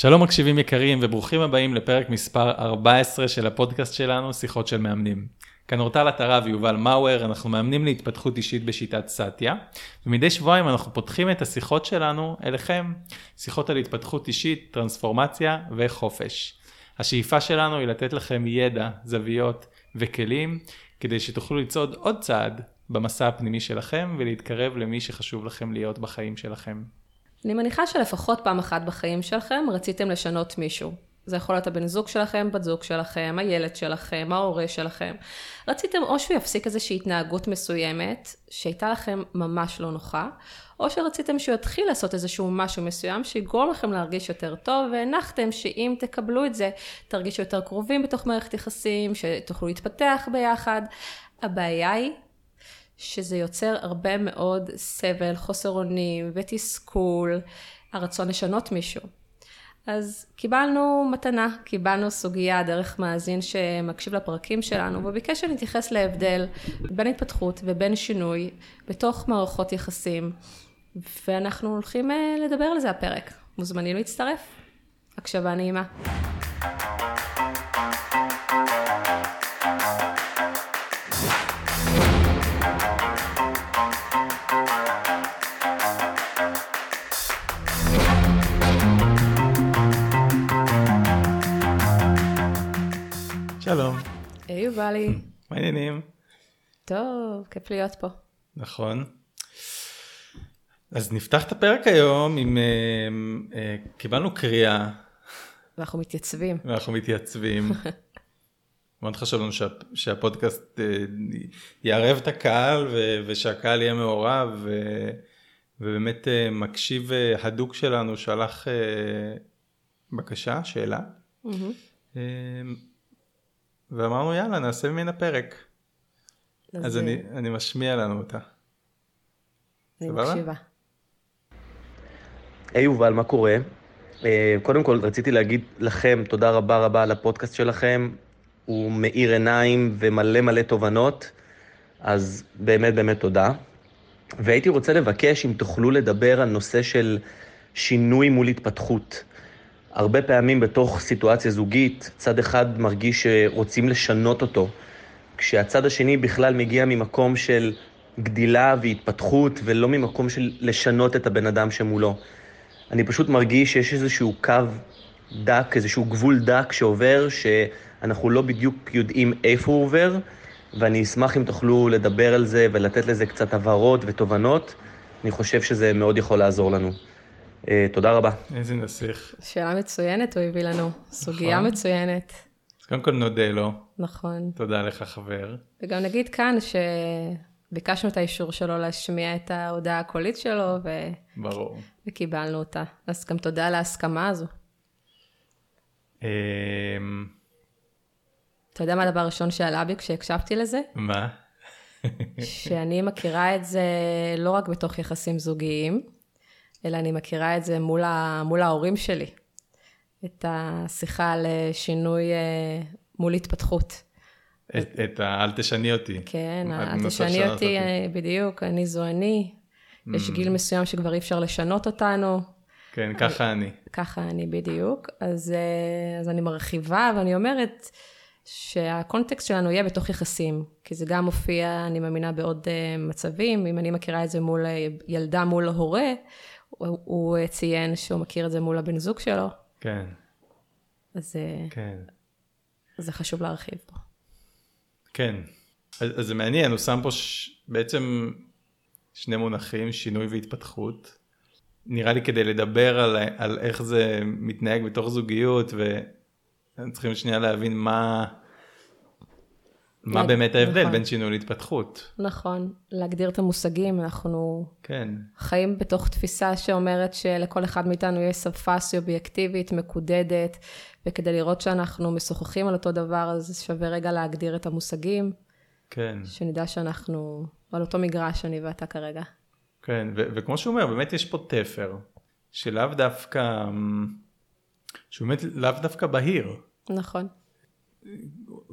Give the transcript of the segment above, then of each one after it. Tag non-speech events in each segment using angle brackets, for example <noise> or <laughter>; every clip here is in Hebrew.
שלום מקשיבים יקרים וברוכים הבאים לפרק מספר 14 של הפודקאסט שלנו, שיחות של מאמנים. כאן אורטל עטרה ויובל מאואר, אנחנו מאמנים להתפתחות אישית בשיטת סאטיה, ומדי שבועיים אנחנו פותחים את השיחות שלנו אליכם, שיחות על התפתחות אישית, טרנספורמציה וחופש. השאיפה שלנו היא לתת לכם ידע, זוויות וכלים, כדי שתוכלו לצעוד עוד צעד במסע הפנימי שלכם ולהתקרב למי שחשוב לכם להיות בחיים שלכם. אני מניחה שלפחות פעם אחת בחיים שלכם רציתם לשנות מישהו. זה יכול להיות הבן זוג שלכם, בת זוג שלכם, הילד שלכם, ההורה שלכם. רציתם או שהוא יפסיק איזושהי התנהגות מסוימת, שהייתה לכם ממש לא נוחה, או שרציתם שהוא יתחיל לעשות איזשהו משהו מסוים שיגרום לכם להרגיש יותר טוב, והנחתם שאם תקבלו את זה, תרגישו יותר קרובים בתוך מערכת יחסים, שתוכלו להתפתח ביחד. הבעיה היא שזה יוצר הרבה מאוד סבל, חוסר אונים ותסכול, הרצון לשנות מישהו. אז קיבלנו מתנה, קיבלנו סוגיה דרך מאזין שמקשיב לפרקים שלנו, והוא ביקש שנתייחס להבדל בין התפתחות ובין שינוי בתוך מערכות יחסים, ואנחנו הולכים אה, לדבר על זה הפרק. מוזמנים להצטרף. הקשבה נעימה. יובלי. <clears throat> מה העניינים? טוב, כיף להיות פה. נכון. אז נפתח את הפרק היום עם, אה, אה, קיבלנו קריאה. ואנחנו מתייצבים. ואנחנו מתייצבים. <laughs> מאוד חשוב לנו שה, שהפודקאסט אה, יערב את הקהל ו, ושהקהל יהיה מעורב ו, ובאמת מקשיב הדוק שלנו שלח בקשה, שאלה. Mm-hmm. ואמרנו יאללה נעשה ממנה פרק. אז, אז אני, אני משמיע לנו אותה. אני מקשיבה. היי יובל, מה קורה? אה, קודם כל רציתי להגיד לכם תודה רבה רבה על הפודקאסט שלכם. הוא מאיר עיניים ומלא מלא תובנות, אז באמת באמת תודה. והייתי רוצה לבקש אם תוכלו לדבר על נושא של שינוי מול התפתחות. הרבה פעמים בתוך סיטואציה זוגית, צד אחד מרגיש שרוצים לשנות אותו, כשהצד השני בכלל מגיע ממקום של גדילה והתפתחות, ולא ממקום של לשנות את הבן אדם שמולו. אני פשוט מרגיש שיש איזשהו קו דק, איזשהו גבול דק שעובר, שאנחנו לא בדיוק יודעים איפה הוא עובר, ואני אשמח אם תוכלו לדבר על זה ולתת לזה קצת הבהרות ותובנות. אני חושב שזה מאוד יכול לעזור לנו. אה, תודה רבה. איזה נסיך. שאלה מצוינת הוא הביא לנו, סוגיה נכון. מצוינת. אז קודם כל נודה לו. נכון. תודה לך חבר. וגם נגיד כאן שביקשנו את האישור שלו להשמיע את ההודעה הקולית שלו, ו... ברור. וקיבלנו אותה. אז גם תודה על ההסכמה הזו. אמ, אתה יודע מה הדבר הראשון שעלה בי כשהקשבתי לזה? מה? שאני מכירה את זה לא רק בתוך יחסים זוגיים, אלא אני מכירה את זה מול, ה, מול ההורים שלי. את השיחה על אה, שינוי אה, מול התפתחות. את, את ה... אל תשני אותי. כן, אל תשני אותי, אה, בדיוק, אני זו אני. Mm. יש גיל מסוים שכבר אי אפשר לשנות אותנו. כן, ככה אני. ככה אני בדיוק. אז, אז אני מרחיבה ואני אומרת שהקונטקסט שלנו יהיה בתוך יחסים, כי זה גם מופיע, אני מאמינה, בעוד מצבים. אם אני מכירה את זה מול ילדה מול הורה, הוא, הוא ציין שהוא מכיר את זה מול הבן זוג שלו. כן. אז אה, כן. זה חשוב להרחיב פה. כן. אז, אז זה מעניין, הוא שם פה ש... בעצם שני מונחים, שינוי והתפתחות. נראה לי כדי לדבר על, על איך זה מתנהג בתוך זוגיות, וצריכים שנייה להבין מה, מה באמת ההבדל נכון. בין שינוי להתפתחות. נכון, להגדיר את המושגים, אנחנו כן. חיים בתוך תפיסה שאומרת שלכל אחד מאיתנו יש סבפסיה אובייקטיבית, מקודדת, וכדי לראות שאנחנו משוחחים על אותו דבר, אז שווה רגע להגדיר את המושגים. כן. שנדע שאנחנו על אותו מגרש, אני ואתה כרגע. כן, ו- וכמו שהוא אומר, באמת יש פה תפר, שלאו דווקא, שהוא באמת לאו דווקא בהיר. נכון.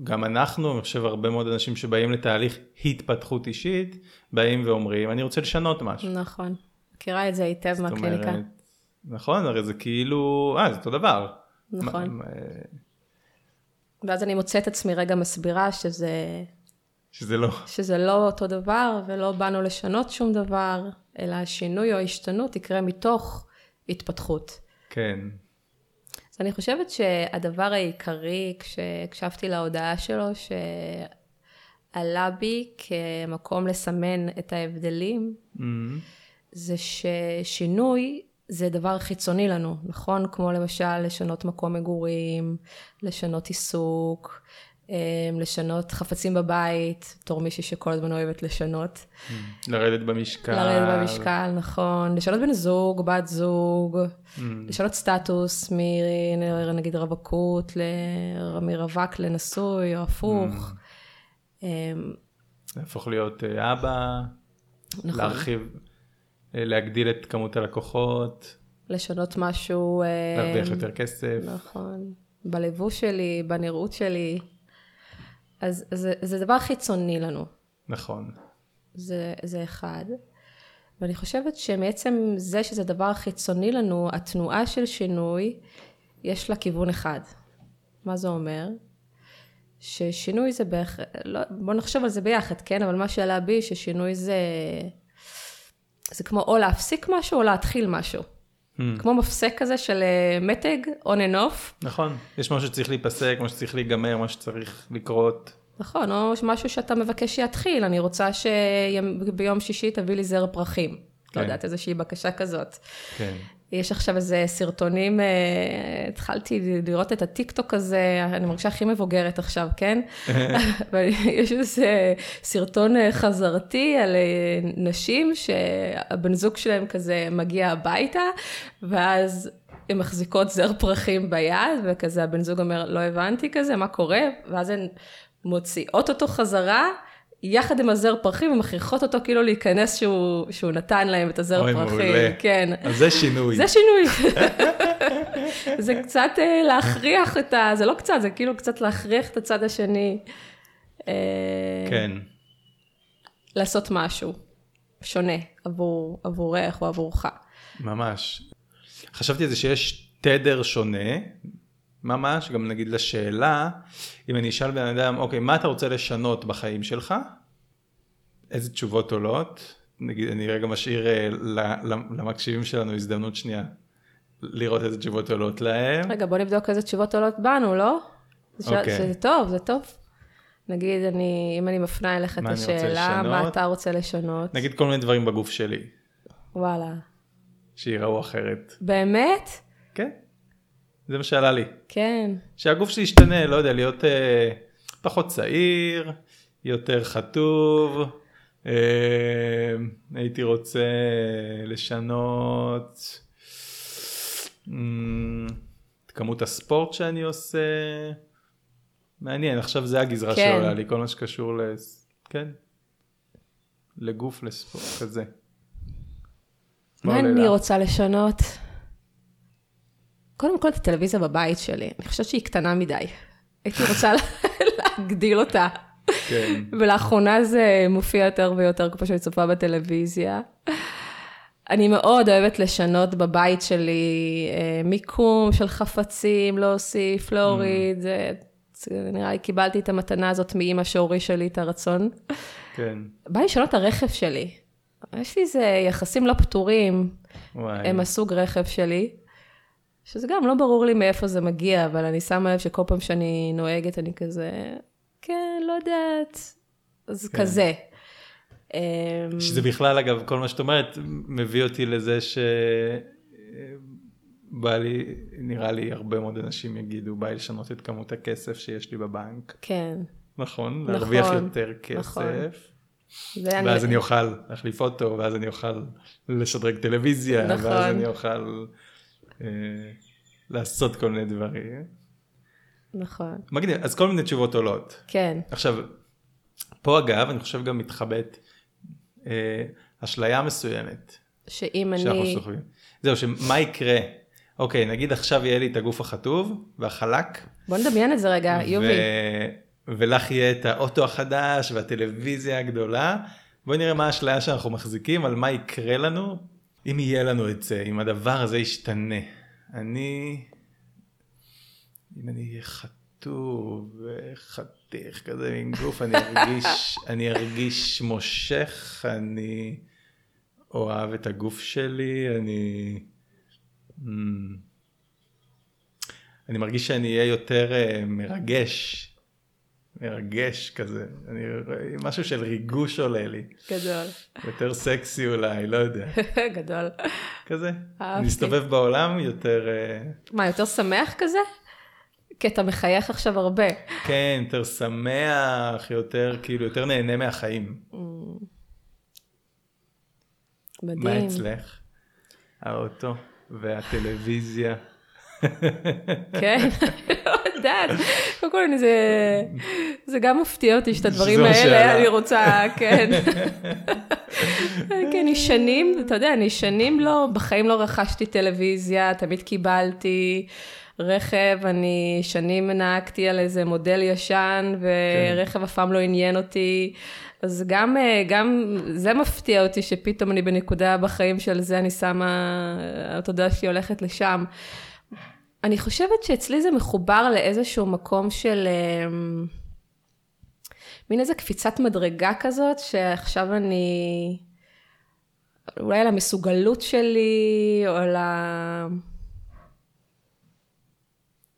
גם אנחנו, אני חושב הרבה מאוד אנשים שבאים לתהליך התפתחות אישית, באים ואומרים, אני רוצה לשנות משהו. נכון, מכירה את זה היטב מהקליניקה. נכון? הרי זה כאילו, אה, זה אותו דבר. נכון. מה- ואז אני מוצאת עצמי רגע מסבירה שזה, שזה לא. שזה לא אותו דבר, ולא באנו לשנות שום דבר, אלא השינוי או ההשתנות יקרה מתוך התפתחות. כן. אז אני חושבת שהדבר העיקרי, כשהקשבתי להודעה שלו, שעלה בי כמקום לסמן את ההבדלים, Mm, זה ששינוי זה דבר חיצוני לנו, נכון? כמו למשל לשנות מקום מגורים, לשנות עיסוק, לשנות חפצים בבית, בתור מישהי שכל הזמן אוהבת לשנות. לרדת במשקל. לרדת במשקל, נכון. לשנות בן זוג, בת זוג, Mm, לשנות סטטוס מ- נגיד רווקות, ל- מרווק לנשוי, או הפוך. אמ, להפוך להיות אה, אבא, נכון. להרחיב, אה, להגדיל את כמות הלקוחות, לשנות משהו... להרוויח יותר כסף. נכון. בלבוש שלי, בנראות שלי. אז זה, זה דבר חיצוני לנו. נכון. זה, זה אחד. ואני חושבת שמעצם זה שזה דבר חיצוני לנו, התנועה של שינוי, יש לה כיוון אחד. מה זה אומר? ששינוי זה בערך, לא, בוא נחשוב על זה ביחד, כן? אבל מה שעלה בי, ששינוי זה, זה כמו או להפסיק משהו או להתחיל משהו. Hmm. כמו מפסק כזה של אה, מתג, on and off. נכון, יש משהו שצריך להיפסק, משהו שצריך להיגמר, משהו שצריך לקרות. נכון, או משהו שאתה מבקש שיתחיל, אני רוצה שביום שישי תביא לי זר פרחים. כן. לא יודעת, איזושהי בקשה כזאת. כן. יש עכשיו איזה סרטונים, אה, התחלתי לראות את הטיק טוק הזה, אני מרגישה הכי מבוגרת עכשיו, כן? <laughs> אבל יש איזה סרטון אה, חזרתי על אה, נשים שהבן זוג שלהם כזה מגיע הביתה, ואז הן מחזיקות זר פרחים ביד, וכזה הבן זוג אומר, לא הבנתי כזה, מה קורה? ואז הן מוציאות אותו חזרה. יחד עם הזר פרחים, ומכריחות אותו כאילו להיכנס שהוא, שהוא נתן להם את הזר אוי, פרחים. מעולה. כן. אז זה שינוי. זה שינוי. <laughs> זה קצת אה, להכריח את ה... זה לא קצת, זה כאילו קצת להכריח את הצד השני. אה, כן. לעשות משהו שונה עבור, עבורך או עבורך. ממש. חשבתי על זה שיש תדר שונה, ממש, גם נגיד לשאלה, אם אני אשאל בן אדם, אוקיי, מה אתה רוצה לשנות בחיים שלך? איזה תשובות עולות? נגיד, אני רגע משאיר אה, למקשיבים שלנו הזדמנות שנייה לראות איזה תשובות עולות להם. רגע, בוא נבדוק איזה תשובות עולות בנו, לא? אוקיי. זה טוב, זה טוב. נגיד, אני, אם אני מפנה אליך את השאלה, מה? אתה רוצה לשנות? נגיד כל מיני דברים בגוף שלי, וואלה. שיראו אחרת. באמת? כן, זה מה שעלה לי. כן. שהגוף שלי ישתנה, לא יודע, להיות אה, פחות צעיר, יותר חטוב, אה, הייתי רוצה לשנות את כמות הספורט שאני עושה. מעניין, עכשיו זה הגזרה כן. שעולה לי, כל מה שקשור ל... כן, לגוף, לספורט, כזה. מה אני? רוצה לשנות? קודם כל את הטלוויזיה בבית שלי, אני חושבת שהיא קטנה מדי. הייתי רוצה להגדיל אותה. כן, ולאחרונה זה מופיע יותר ויותר כמו שאני צופה בטלוויזיה. אני מאוד אוהבת לשנות בבית שלי אה, מיקום של חפצים, להוסיף, להוריד. זה, זה, נראה לי קיבלתי את המתנה הזאת מאימא שהורישה לי את הרצון. כן, בא לי לשנות את הרכב שלי. יש לי איזה יחסים לא פתורים וואי. הם הסוג רכב שלי, שזה גם לא ברור לי מאיפה זה מגיע, אבל אני שמה לב שכל פעם שאני נוהגת אני כזה, כן, לא יודעת, אז כן. כזה. אמ, שזה בכלל אגב כל מה שאת אומרת מביא אותי לזה ש... בא לי, נראה לי הרבה מאוד אנשים יגידו, בא לי לשנות את כמות הכסף שיש לי בבנק. כן, נכון? נכון, להרוויח יותר כסף. נכון. ואז אני אוכל להחליף אוטו, ואז אני אוכל לשדרג טלוויזיה, נכון. ואז אני אוכל אה, לעשות כל מיני דברים. נכון, מגניב, אז כל מיני תשובות עולות. כן, עכשיו, פה אגב, אני חושב גם מתחבאת אה, אשליה מסוימת שאם שאנחנו אני, סוחבים. זהו, שמה יקרה? אוקיי, נגיד עכשיו יהיה לי את הגוף החטוב והחלק, בוא נדמיין את זה רגע, יובי. ולך יהיה את האוטו החדש והטלוויזיה הגדולה. בואי נראה מה האשליה שאנחנו מחזיקים, על מה יקרה לנו אם יהיה לנו את זה, אם הדבר הזה ישתנה, אני, אם אני אהיה חטוב וחתיך כזה עם גוף, אני ארגיש, <laughs> אני ארגיש מושך, אני אוהב את הגוף שלי, אני... Mm, אני מרגיש שאני אהיה יותר uh, מרגש, מרגש כזה, אני, משהו של ריגוש עולה לי. גדול. יותר סקסי אולי, לא יודע. <laughs> גדול. כזה. אהבתי. אני מסתובב בעולם יותר, אה, מה, יותר שמח כזה? כי אתה מחייך עכשיו הרבה. כן, יותר שמח, יותר, כאילו, יותר נהנה מהחיים. מדהים. מה אצלך? האוטו והטלוויזיה. כן, לא <laughs> יודעת. קודם כל, זה, זה גם מפתיע אותי שאת הדברים האלה. אני רוצה, כן. כן, אני שנים, אתה יודע, אני שנים לא, בחיים לא רכשתי טלוויזיה, תמיד קיבלתי רכב, אני שנים נהגתי על איזה מודל ישן, ורכב אף פעם לא עניין אותי. אז גם, אה, גם זה מפתיע אותי שפתאום אני בנקודה בחיים של זה, אני שמה, התודעה שלי הולכת לשם. אני חושבת שאצלי זה מחובר לאיזשהו מקום של אמ, מין איזה קפיצת מדרגה כזאת, שעכשיו אני, אולי על המסוגלות שלי, או על ה...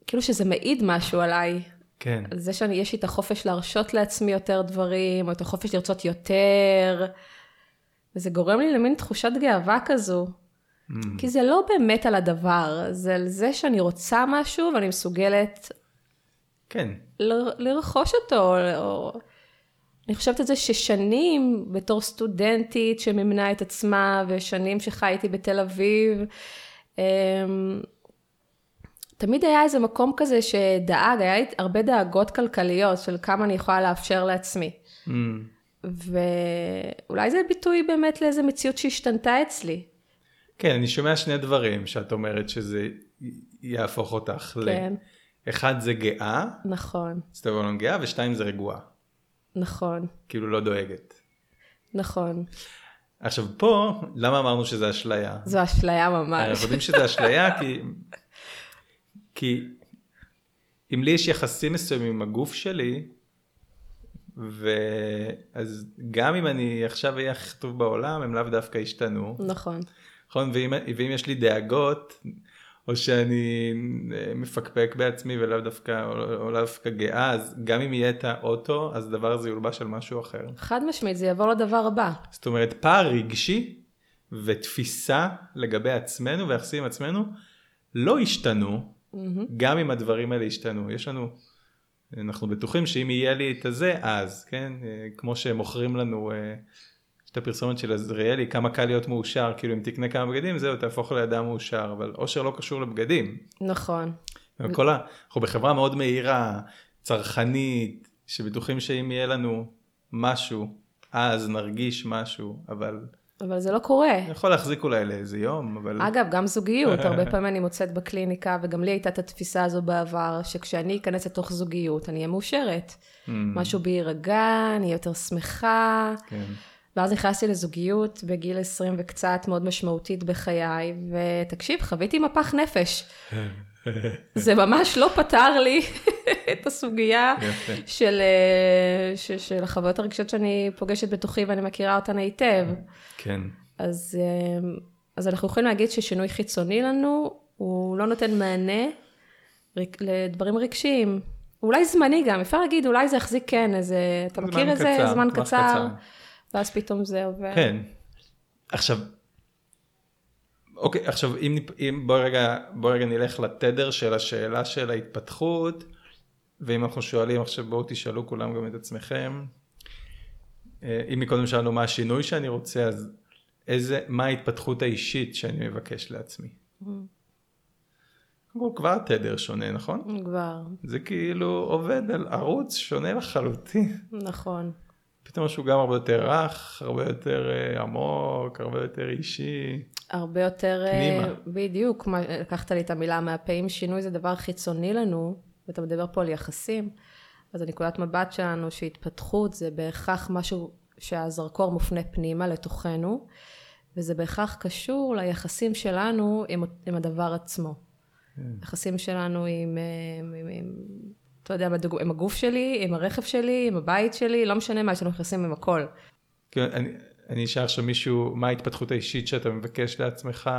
כאילו שזה מעיד משהו עליי. כן. על זה שיש לי את החופש להרשות לעצמי יותר דברים, או את החופש לרצות יותר, וזה גורם לי למין תחושת גאווה כזו. Mm. כי זה לא באמת על הדבר, זה על זה שאני רוצה משהו ואני מסוגלת כן. ל- לרכוש אותו. או... אני חושבת את זה ששנים בתור סטודנטית שמימנה את עצמה, ושנים שחייתי בתל אביב, אמ, תמיד היה איזה מקום כזה שדאג, היה לי הרבה דאגות כלכליות של כמה אני יכולה לאפשר לעצמי. Mm. ואולי זה ביטוי באמת לאיזה מציאות שהשתנתה אצלי. כן, אני שומע שני דברים שאת אומרת שזה יהפוך אותך ל... כן, אחד זה גאה, נכון, בעולם גאה, ושתיים זה רגועה. נכון, כאילו לא דואגת. נכון. עכשיו פה, למה אמרנו שזה אשליה? זו אשליה ממש. אנחנו יודעים שזה אשליה <laughs> כי... כי אם לי יש יחסים מסוימים עם הגוף שלי, ואז גם אם אני עכשיו אהיה הכי טוב בעולם, הם לאו דווקא ישתנו. נכון, נכון? ואם, ואם יש לי דאגות, או שאני אה, מפקפק בעצמי ולאו דווקא, או, או לאו דווקא גאה, אז גם אם יהיה את האוטו, אז הדבר הזה יולבש על משהו אחר. חד משמעית, זה יעבור לדבר הבא. זאת אומרת, פער רגשי ותפיסה לגבי עצמנו ויחסים עם עצמנו לא השתנו, גם אם הדברים האלה השתנו. יש לנו, אנחנו בטוחים שאם יהיה לי את הזה, אז, כן? אה, כמו שמוכרים לנו, אה, יש את הפרסומת של עזריאלי, כמה קל להיות מאושר, כאילו אם תקנה כמה בגדים, זהו, תהפוך לאדם מאושר, אבל אושר לא קשור לבגדים. נכון, כל ה... אנחנו בחברה מאוד מהירה, צרכנית, שבטוחים שאם יהיה לנו משהו, אז נרגיש משהו, אבל אבל זה לא קורה. יכול להחזיק אולי לאיזה יום, אבל... אגב, גם זוגיות, הרבה <laughs> פעמים אני מוצאת בקליניקה, וגם לי הייתה את התפיסה הזו בעבר, שכשאני אכנס לתוך זוגיות, אני אהיה מאושרת. Mm, משהו בי יירגע, אני אהיה יותר שמחה. כן. ואז נכנסתי לזוגיות בגיל 20 וקצת, מאוד משמעותית בחיי, ותקשיב, חוויתי מפח נפש. <laughs> זה ממש לא פתר לי <laughs> את הסוגיה. של, אה, ש- של החוויות הרגשיות שאני פוגשת בתוכי ואני מכירה אותן היטב. כן. אז, אה, אז אנחנו יכולים להגיד ששינוי חיצוני לנו, הוא לא נותן מענה לדברים רגשיים. אולי זמני גם, אפשר להגיד, אולי זה יחזיק כן, איזה, אתה מכיר את זה? קצר, זמן קצר. ואז פתאום זה עובר. כן. עכשיו, אוקיי, עכשיו אם, אם בוא רגע, בוא רגע נלך לתדר של השאלה של ההתפתחות, ואם אנחנו שואלים עכשיו בואו תשאלו כולם גם את עצמכם, אה, אם מקודם שאלנו מה השינוי שאני רוצה, אז איזה, מה ההתפתחות האישית שאני מבקש לעצמי? קודם כל, כבר תדר שונה, נכון? כבר, זה כאילו עובד על ערוץ שונה לחלוטין. נכון. פתאום משהו גם הרבה יותר רך, הרבה יותר אה, עמוק, הרבה יותר אישי. הרבה יותר, אה, פנימה. בדיוק, לקחת לי את המילה מהפה, אם שינוי זה דבר חיצוני לנו, ואתה מדבר פה על יחסים, אז הנקודת מבט שלנו שהתפתחות זה בהכרח משהו שהזרקור מופנה פנימה לתוכנו, וזה בהכרח קשור ליחסים שלנו עם, עם הדבר עצמו. כן. יחסים שלנו עם, עם, עם, עם אתה יודע, עם הגוף שלי, עם הרכב שלי, עם הבית שלי, לא משנה מה, יש לנו יחסים עם הכל. כן, אני, אני אשאל עכשיו מישהו, מה ההתפתחות האישית שאתה מבקש לעצמך?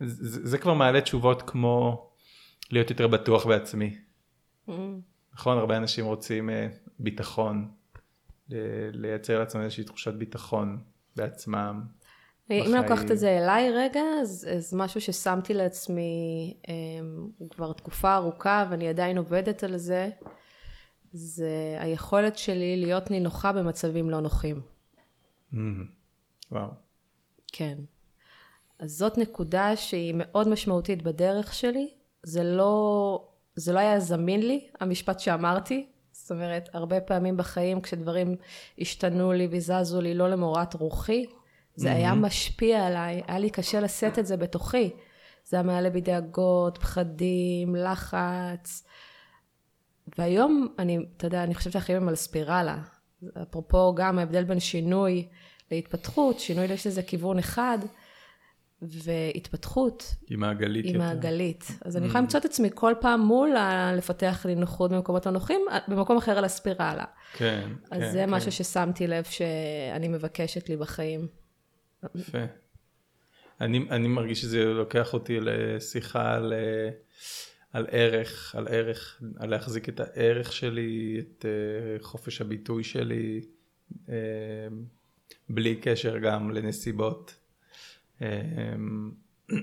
זה, זה כבר מעלה תשובות כמו להיות יותר בטוח בעצמי. Mm. נכון, הרבה אנשים רוצים uh, ביטחון, לייצר לעצמם איזושהי תחושת ביטחון בעצמם. אם אני לוקחת את זה אליי רגע, אז, אז משהו ששמתי לעצמי um, כבר תקופה ארוכה ואני עדיין עובדת על זה, זה היכולת שלי להיות נינוחה במצבים לא נוחים. Mm, וואו. כן. אז זאת נקודה שהיא מאוד משמעותית בדרך שלי. זה לא, זה לא היה זמין לי, המשפט שאמרתי. זאת אומרת, הרבה פעמים בחיים כשדברים השתנו לי וזזו לי לא למורת רוחי, זה mm-hmm. היה משפיע עליי, היה לי קשה לשאת את זה בתוכי. זה היה מעלה בי דאגות, פחדים, לחץ. והיום אני, אתה יודע, אני חושבת שהחיים הם על ספירלה. אפרופו גם ההבדל בין שינוי להתפתחות, שינוי יש לזה כיוון אחד, והתפתחות. היא מעגלית היא מעגלית. אז אני יכולה למצוא את עצמי כל פעם מול לפתח לי נוחות במקומות הנוחים, במקום אחר על הספירלה. כן, אז כן, זה כן. משהו ששמתי לב שאני מבקשת לי בחיים. יפה. אני, אני מרגיש שזה לוקח אותי לשיחה על, על ערך, על ערך, על להחזיק את הערך שלי, את אה, חופש הביטוי שלי, אה, בלי קשר גם לנסיבות. אמ, <clears throat>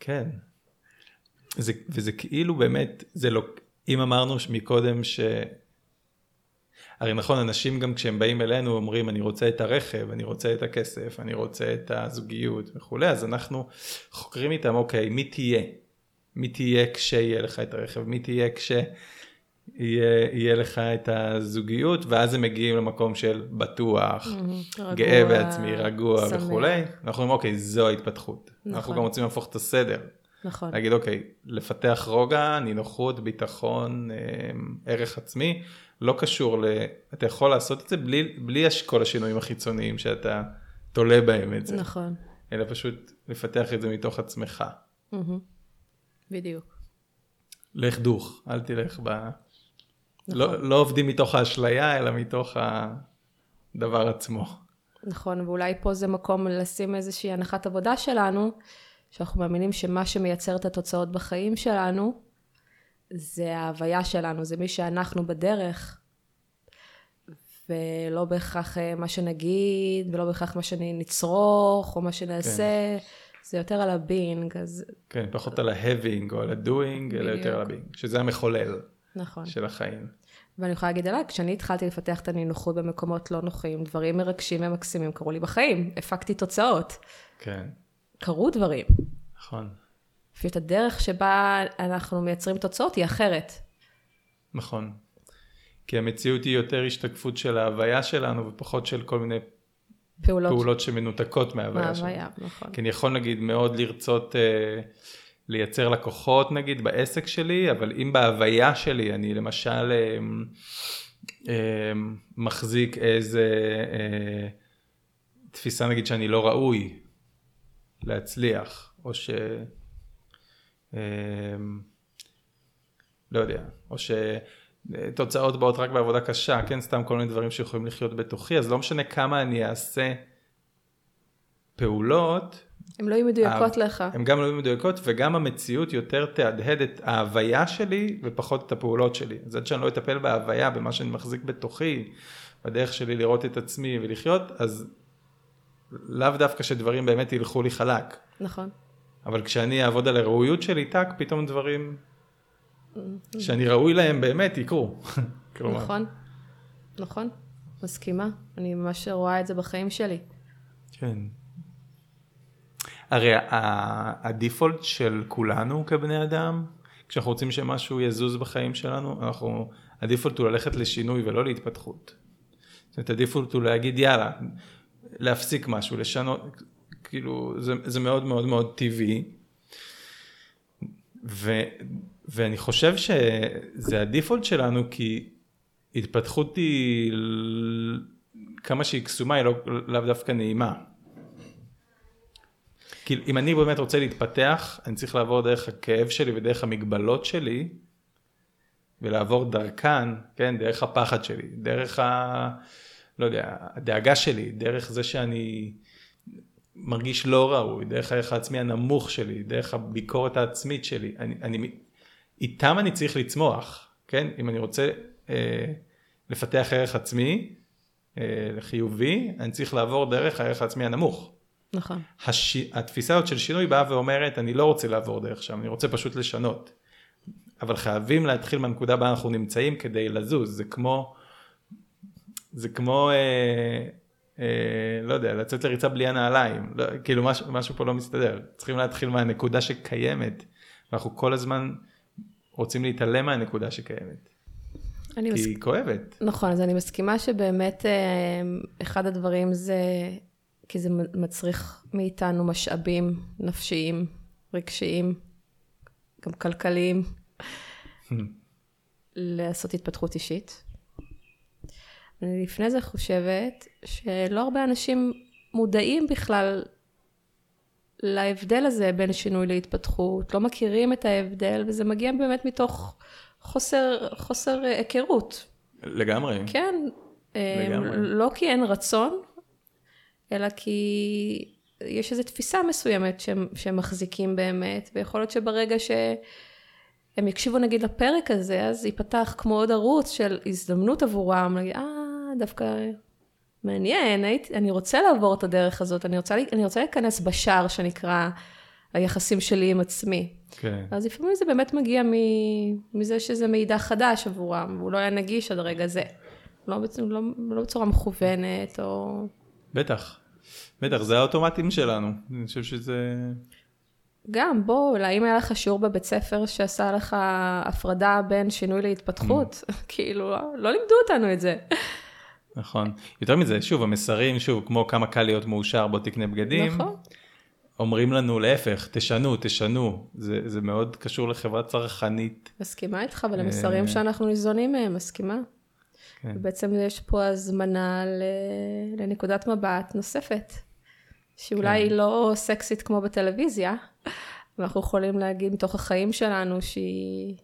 כן. זה, וזה כאילו באמת, זה לא, אם אמרנו מקודם ש... הרי נכון, אנשים גם כשהם באים אלינו אומרים, אני רוצה את הרכב, אני רוצה את הכסף, אני רוצה את הזוגיות וכולי, אז אנחנו חוקרים איתם, אוקיי, מי תהיה? מי תהיה כשיהיה לך את הרכב? מי תהיה כש... יהיה, יהיה לך את הזוגיות, ואז הם מגיעים למקום של בטוח, mm-hmm, רגוע, גאה בעצמי, רגוע שמח. וכולי. אנחנו אומרים, אוקיי, זו ההתפתחות. נכון. אנחנו גם רוצים להפוך את הסדר. נכון. להגיד, אוקיי, לפתח רוגע, נינוחות, ביטחון, אמ, ערך עצמי, לא קשור ל... אתה יכול לעשות את זה בלי, בלי כל השינויים החיצוניים שאתה תולה בהם את זה. נכון. אלא פשוט לפתח את זה מתוך עצמך. Mm-hmm. בדיוק. לך דוך, אל תלך ב... לא, נכון. לא, לא עובדים מתוך האשליה, אלא מתוך הדבר עצמו. נכון, ואולי פה זה מקום לשים איזושהי הנחת עבודה שלנו, שאנחנו מאמינים שמה שמייצר את התוצאות בחיים שלנו, זה ההוויה שלנו, זה מי שאנחנו בדרך, ולא בהכרח אה, מה שנגיד, ולא בהכרח מה שנצרוך, או מה שנעשה. כן. זה יותר על ה being, אז... כן, פחות על ה having או על ה doing, אלא יותר על ה being, שזה המחולל. נכון. של החיים. ואני יכולה להגיד עליי, כשאני התחלתי לפתח את הנינוחות במקומות לא נוחים, דברים מרגשים ומקסימים קרו לי בחיים, הפקתי תוצאות. כן. קרו דברים. נכון. פשוט הדרך שבה אנחנו מייצרים תוצאות היא אחרת. נכון. כי המציאות היא יותר השתקפות של ההוויה שלנו ופחות של כל מיני פעולות, פעולות שמנותקות מההוויה שלנו. מההוויה, נכון. כי אני יכול נגיד מאוד לרצות... אה, לייצר לקוחות נגיד בעסק שלי, אבל אם בהוויה שלי אני למשל אה, אה, מחזיק איזה אה, תפיסה נגיד שאני לא ראוי להצליח, או ש... לא יודע, או שתוצאות באות רק בעבודה קשה, כן, סתם כל מיני דברים שיכולים לחיות בתוכי, אז לא משנה כמה אני אעשה פעולות, הן לא יהיו מדויקות לך. הן גם לא יהיו מדויקות, וגם המציאות יותר תהדהד את ההוויה שלי ופחות את הפעולות שלי. אז עד שאני לא אטפל בהוויה, במה שאני מחזיק בתוכי, בדרך שלי לראות את עצמי ולחיות, אז לאו דווקא שדברים באמת ילכו לי חלק. נכון. אבל כשאני אעבוד על הראויות שלי, טאק, פתאום דברים שאני ראוי להם באמת יקרו. <laughs> נכון, נכון, מסכימה. אני ממש רואה את זה בחיים שלי. כן. הרי הדיפולט של כולנו כבני אדם, כשאנחנו רוצים שמשהו יזוז בחיים שלנו, אנחנו, הדיפולט הוא ללכת לשינוי ולא להתפתחות. זאת אומרת, הדיפולט הוא להגיד יאללה, להפסיק משהו, לשנות, כאילו, זה, זה מאוד מאוד מאוד טבעי. ו, ואני חושב שזה הדיפולט שלנו כי התפתחות היא כמה שהיא קסומה היא לא, לאו דווקא נעימה. כי אם אני באמת רוצה להתפתח, אני צריך לעבור דרך הכאב שלי ודרך המגבלות שלי, ולעבור דרכן, כן, דרך הפחד שלי, דרך ה... לא יודע, הדאגה שלי, דרך זה שאני מרגיש לא ראוי, דרך הערך העצמי הנמוך שלי, דרך הביקורת העצמית שלי, אני, אני, איתם אני צריך לצמוח, כן? אם אני רוצה אה, לפתח ערך עצמי אה, חיובי, אני צריך לעבור דרך הערך העצמי הנמוך. נכון. הש... התפיסה הזאת של שינוי באה ואומרת, אני לא רוצה לעבור דרך שם, אני רוצה פשוט לשנות. אבל חייבים להתחיל מהנקודה בה אנחנו נמצאים כדי לזוז, זה כמו, זה כמו, אה, אה, לא יודע, לצאת לריצה בלי הנעליים, לא, כאילו משהו, משהו פה לא מסתדר, צריכים להתחיל מהנקודה שקיימת, ואנחנו כל הזמן רוצים להתעלם מהנקודה שקיימת. כי מסכ... היא כואבת. נכון, אז אני מסכימה שבאמת אה, אחד הדברים זה, כי זה מצריך מאיתנו משאבים נפשיים, רגשיים, גם כלכליים, <laughs> לעשות התפתחות אישית. אני לפני זה חושבת שלא הרבה אנשים מודעים בכלל להבדל הזה בין שינוי להתפתחות, לא מכירים את ההבדל, וזה מגיע באמת מתוך חוסר, חוסר היכרות. לגמרי. כן, לגמרי. לא כי אין רצון, אלא כי יש איזו תפיסה מסוימת שהם, שהם מחזיקים באמת, ויכול להיות שברגע שהם יקשיבו נגיד לפרק הזה, אז ייפתח כמו עוד ערוץ של הזדמנות עבורם, להגיד, אה, דווקא מעניין, הייתי, אני רוצה לעבור את הדרך הזאת, אני רוצה, אני רוצה להיכנס בשער שנקרא היחסים שלי עם עצמי. כן. אז לפעמים זה באמת מגיע מ- מזה שזה מידע חדש עבורם, והוא לא היה נגיש עד רגע זה. לא, לא, לא בצורה מכוונת, או... בטח. בטח, זה האוטומטים שלנו. אני חושב שזה... גם, בוא, אולי אם היה לך שיעור בבית ספר שעשה לך הפרדה בין שינוי להתפתחות, <laughs> כאילו, לא, לא לימדו אותנו את זה. נכון. יותר מזה, שוב, המסרים, שוב, כמו כמה קל להיות מאושר, בוא תקנה בגדים. נכון. אומרים לנו להפך, תשנו, תשנו. זה, זה מאוד קשור לחברה צרכנית. מסכימה איתך, ולמסרים אה. שאנחנו ניזונים מהם, מסכימה. כן. ובעצם יש פה הזמנה ל- לנקודת מבט נוספת, שאולי כן. היא לא סקסית כמו בטלוויזיה, ואנחנו יכולים להגיד מתוך החיים שלנו שהיא,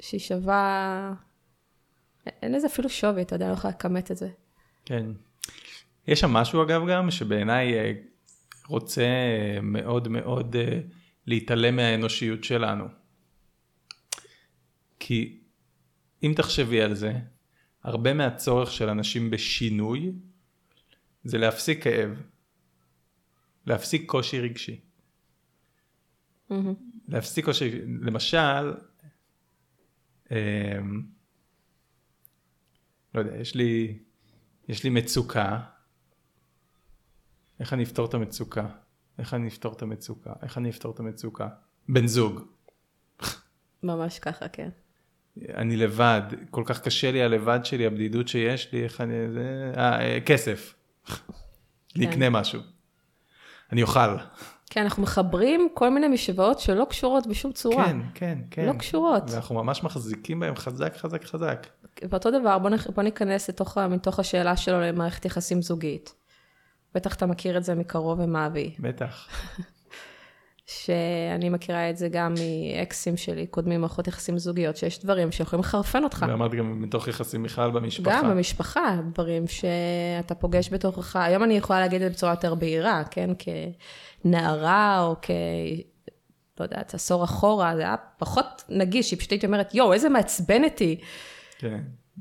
שהיא שווה, אין לזה אפילו שווי, אתה יודע, לא יכולה לכמת את זה. כן. יש שם משהו אגב גם, שבעיניי אה, רוצה אה, מאוד מאוד אה, להתעלם מהאנושיות שלנו. כי אם תחשבי על זה, הרבה מהצורך של אנשים בשינוי זה להפסיק כאב, להפסיק קושי רגשי. להפסיק קושי, למשל, אמ, לא יודע, יש לי, יש לי מצוקה, איך אני אפתור את המצוקה? איך אני אפתור את המצוקה? איך אני אפתור את המצוקה? בן זוג, ממש ככה, כן. אני לבד, כל כך קשה לי הלבד שלי, הבדידות שיש לי, איך אני, זה, אה, אה, כסף, נקנה משהו, אני אוכל, כן, אנחנו מחברים כל מיני משוואות שלא קשורות בשום צורה. כן, כן, כן, לא קשורות. ואנחנו ממש מחזיקים בהם חזק, חזק, חזק. ואותו דבר, בוא, נכ... בוא ניכנס לתוך, מתוך השאלה שלו למערכת יחסים זוגית. בטח אתה מכיר את זה מקרוב ומאבי, בטח. <laughs> שאני מכירה את זה גם מאקסים שלי, קודמים מערכות יחסים זוגיות, שיש דברים שיכולים לחרפן אותך. ואמרתי גם מתוך יחסים בכלל במשפחה. גם במשפחה, דברים שאתה פוגש בתוכך, היום אני יכולה להגיד את זה בצורה יותר בהירה, כן? כנערה או כ... לא יודעת, עשור אחורה, זה היה פחות נגיש, היא פשוט הייתי אומרת, יואו, איזה מעצבנת היא. כן.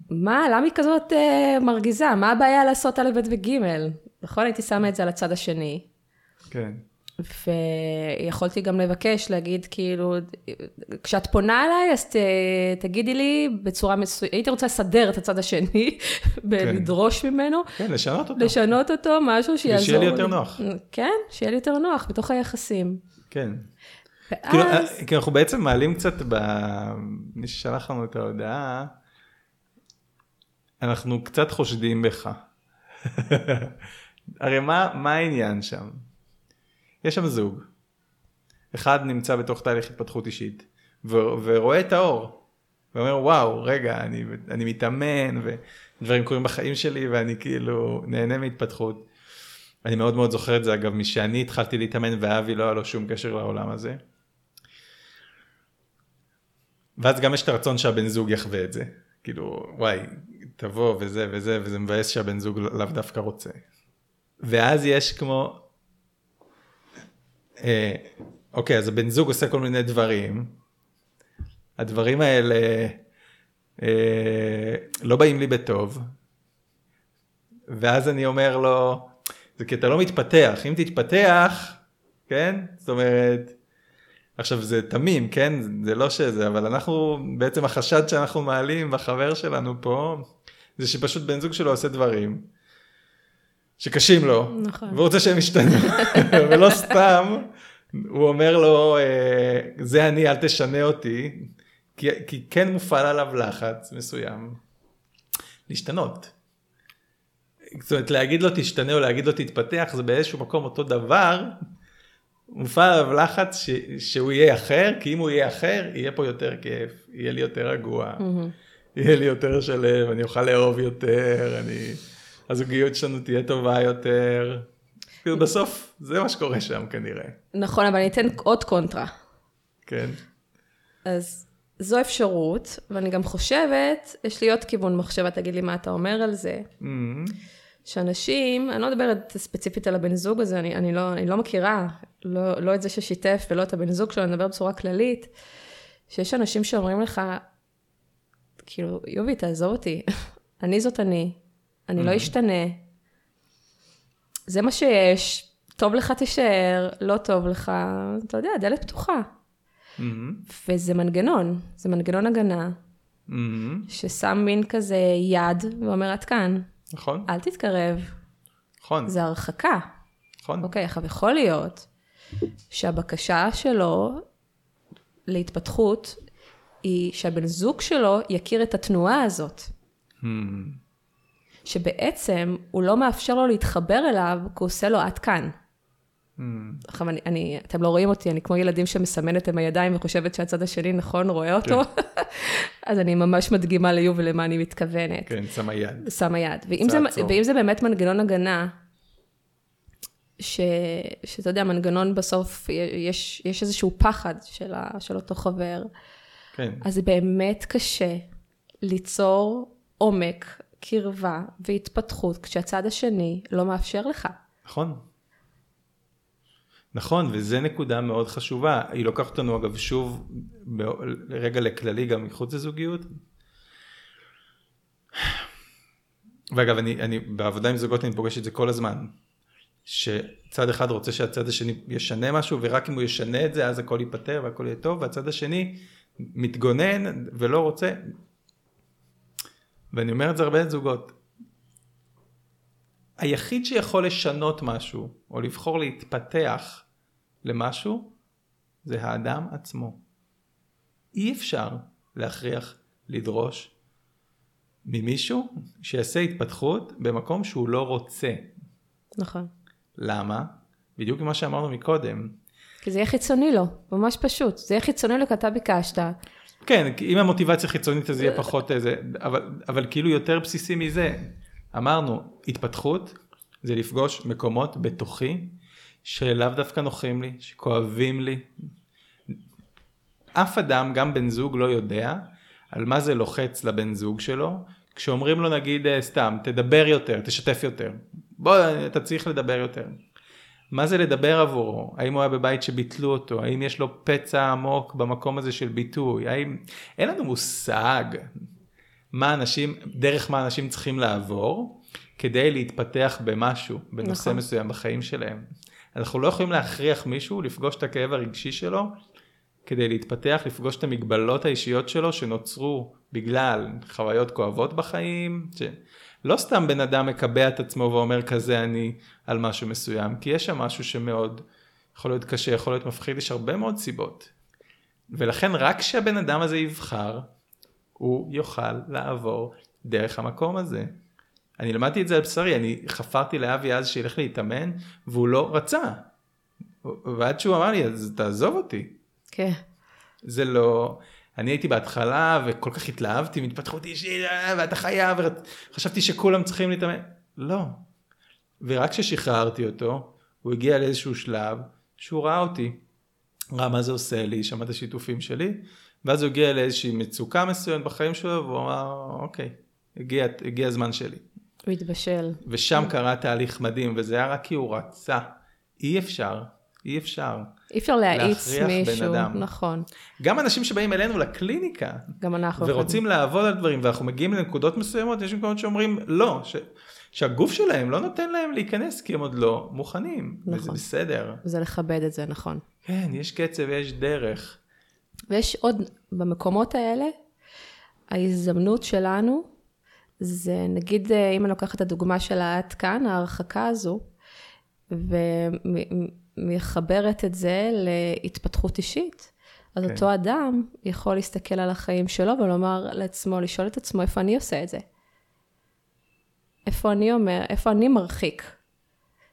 מה, למה היא כזאת אה, מרגיזה? מה הבעיה לעשות א', ב' וג'? נכון? הייתי שמה את זה על הצד השני. כן. ויכולתי גם לבקש, להגיד כאילו, כשאת פונה אליי, אז ת, תגידי לי בצורה מסוימת, הייתי רוצה לסדר את הצד השני, <laughs> ולדרוש ממנו, כן, לשנות אותו. לשנות אותו, משהו שיעזור שיהיה לי יותר נוח. כן, שיהיה לי יותר נוח בתוך היחסים. כן. כאילו, ואז, אה, כי אנחנו בעצם מעלים קצת, ב... מי ששלח לנו את ההודעה, אנחנו קצת חושדים בך. הרי מה, מה העניין שם? יש שם זוג, אחד נמצא בתוך תהליך התפתחות אישית, ו- ורואה את האור, ואומר, וואו, רגע, אני, אני מתאמן, ודברים קורים בחיים שלי, ואני כאילו נהנה מהתפתחות. אני מאוד מאוד זוכר את זה, אגב, משאני התחלתי להתאמן ואבי לא היה לו שום קשר לעולם הזה. ואז גם יש את הרצון שהבן זוג יחווה את זה. כאילו, וואי, תבוא וזה וזה, וזה מבאס שהבן זוג לאו דווקא רוצה. ואז יש כמו, אה, אוקיי, אז הבן זוג עושה כל מיני דברים. הדברים האלה אה, לא באים לי בטוב. ואז אני אומר לו, זה כי אתה לא מתפתח, אם תתפתח, כן? זאת אומרת, עכשיו זה תמים, כן? זה לא שזה, אבל אנחנו, בעצם החשד שאנחנו מעלים בחבר שלנו פה, זה שפשוט בן זוג שלו עושה דברים שקשים לו, נכון. והוא רוצה שהם ישתנו, <laughs> ולא סתם, הוא אומר לו, אה, זה אני, אל תשנה אותי, כי, כי כן מופעל עליו לחץ מסוים להשתנות. זאת אומרת, להגיד לו תשתנה או להגיד לו תתפתח, זה באיזשהו מקום אותו דבר, מופעל עליו לחץ ש, שהוא יהיה אחר, כי אם הוא יהיה אחר, יהיה פה יותר כיף, יהיה לי יותר רגוע, יהיה לי יותר שלם, אני אוכל לאהוב יותר, אני... הזוגיות שלנו תהיה טובה יותר. כאילו בסוף זה מה שקורה שם כנראה, נכון, אבל אני אתן עוד קונטרה. כן? אז זו אפשרות, ואני גם חושבת, יש לי עוד כיוון מחשבה, תגיד לי מה אתה אומר על זה. Mm-hmm. שאנשים, אני לא מדברת ספציפית על הבן זוג הזה, אני, אני, לא, אני לא מכירה, לא, לא את זה ששיתף ולא את הבן זוג שלו, אני מדבר בצורה כללית, שיש אנשים שאומרים לך, כאילו, יובי, תעזוב אותי, <laughs> אני זאת אני, אני לא אשתנה, זה מה שיש, טוב לך תישאר, לא טוב לך, אתה יודע, דלת פתוחה. Mm-hmm. וזה מנגנון, זה מנגנון הגנה, Mm-hmm. ששם מין כזה יד ואומר, עד כאן, נכון, אל תתקרב, נכון, זה הרחקה. נכון. אוקיי, עכשיו יכול להיות שהבקשה שלו להתפתחות היא שהבן זוג שלו יכיר את התנועה הזאת. Mm-hmm. שבעצם הוא לא מאפשר לו להתחבר אליו, כי הוא עושה לו עד כאן. Mm-hmm. עכשיו, אני, אני, אתם לא רואים אותי, אני כמו ילדים שמסמנת עם הידיים וחושבת שהצד השני, נכון, רואה אותו. <laughs> אז אני ממש מדגימה ליובל למה אני מתכוונת. כן, שמה יד. שמה יד. ואם זה. ואם זה באמת מנגנון הגנה, ש, שאתה יודע, מנגנון בסוף, יש, יש איזשהו פחד של, ה, של אותו חבר, כן, אז זה באמת קשה ליצור עומק, קרבה והתפתחות כשהצד השני לא מאפשר לך. נכון. נכון, וזה נקודה מאוד חשובה. היא לוקחת אותנו אגב שוב רגע לכללי גם מחוץ לזוגיות. ואגב, אני, אני בעבודה עם זוגות אני פוגש את זה כל הזמן. שצד אחד רוצה שהצד השני ישנה משהו, ורק אם הוא ישנה את זה אז הכל ייפתר והכל יהיה טוב, והצד השני מתגונן ולא רוצה. ואני אומר את זה הרבה לזוגות. היחיד שיכול לשנות משהו, או לבחור להתפתח למשהו, זה האדם עצמו. אי אפשר להכריח, לדרוש ממישהו שיעשה התפתחות במקום שהוא לא רוצה. נכון. למה? בדיוק מה שאמרנו מקודם. כי זה יהיה חיצוני לו, ממש פשוט. זה יהיה חיצוני לו כי אתה ביקשת. כן, אם המוטיבציה חיצונית אז יהיה פחות איזה, אבל, אבל כאילו יותר בסיסי מזה. אמרנו, התפתחות זה לפגוש מקומות בתוכי שלאו דווקא נוחים לי, שכואבים לי. אף אדם, גם בן זוג, לא יודע על מה זה לוחץ לבן זוג שלו, כשאומרים לו נגיד אה, סתם, תדבר יותר, תשתף יותר. בוא, אתה צריך לדבר יותר. מה זה לדבר עבורו? האם הוא היה בבית שביטלו אותו? האם יש לו פצע עמוק במקום הזה של ביטוי? האם... אין לנו מושג מה אנשים, דרך מה אנשים צריכים לעבור כדי להתפתח במשהו, בנושא נכון. מסוים בחיים שלהם. אנחנו לא יכולים להכריח מישהו לפגוש את הכאב הרגשי שלו כדי להתפתח, לפגוש את המגבלות האישיות שלו שנוצרו בגלל חוויות כואבות בחיים. ש... לא סתם בן אדם מקבע את עצמו ואומר כזה אני על משהו מסוים, כי יש שם משהו שמאוד יכול להיות קשה, יכול להיות מפחיד, יש הרבה מאוד סיבות. ולכן רק כשהבן אדם הזה יבחר, הוא יוכל לעבור דרך המקום הזה. אני למדתי את זה על בשרי, אני חפרתי לאבי אז שילך להתאמן, והוא לא רצה. ועד שהוא אמר לי, אז תעזוב אותי. כן. זה לא... אני הייתי בהתחלה וכל כך התלהבתי מהתפתחות אישית אה, ואתה חייב וחשבתי שכולם צריכים להתאמן. לא. ורק כששחררתי אותו, הוא הגיע לאיזשהו שלב שהוא ראה אותי. ראה מה זה עושה לי, שמע את השיתופים שלי, ואז הוא הגיע לאיזושהי מצוקה מסוימת בחיים שלו, והוא אמר, אוקיי, הגיע, הגיע הזמן שלי. הוא התבשל. ושם קרה תהליך מדהים, וזה היה רק כי הוא רצה. אי אפשר, אי אפשר. אי אפשר להאיץ להכריח בן מישהו, אדם. נכון. גם אנשים שבאים אלינו לקליניקה, גם אנחנו. ורוצים לעבוד על דברים, ואנחנו מגיעים לנקודות מסוימות, יש מקומות שאומרים לא, ש... שהגוף שלהם לא נותן להם להיכנס כי הם עוד לא מוכנים, וזה נכון. בסדר. זה לכבד את זה, נכון. כן, יש קצב ויש דרך. ויש עוד, במקומות האלה, ההזדמנות שלנו, זה נגיד, אה, אם אני לוקחת את הדוגמה של העד כאן, ההרחקה הזו, ומחברת את זה להתפתחות אישית, אז כן. אותו אדם יכול להסתכל על החיים שלו ולומר לעצמו, לשאול את עצמו, איפה אני עושה את זה? איפה אני אומר, איפה אני מרחיק?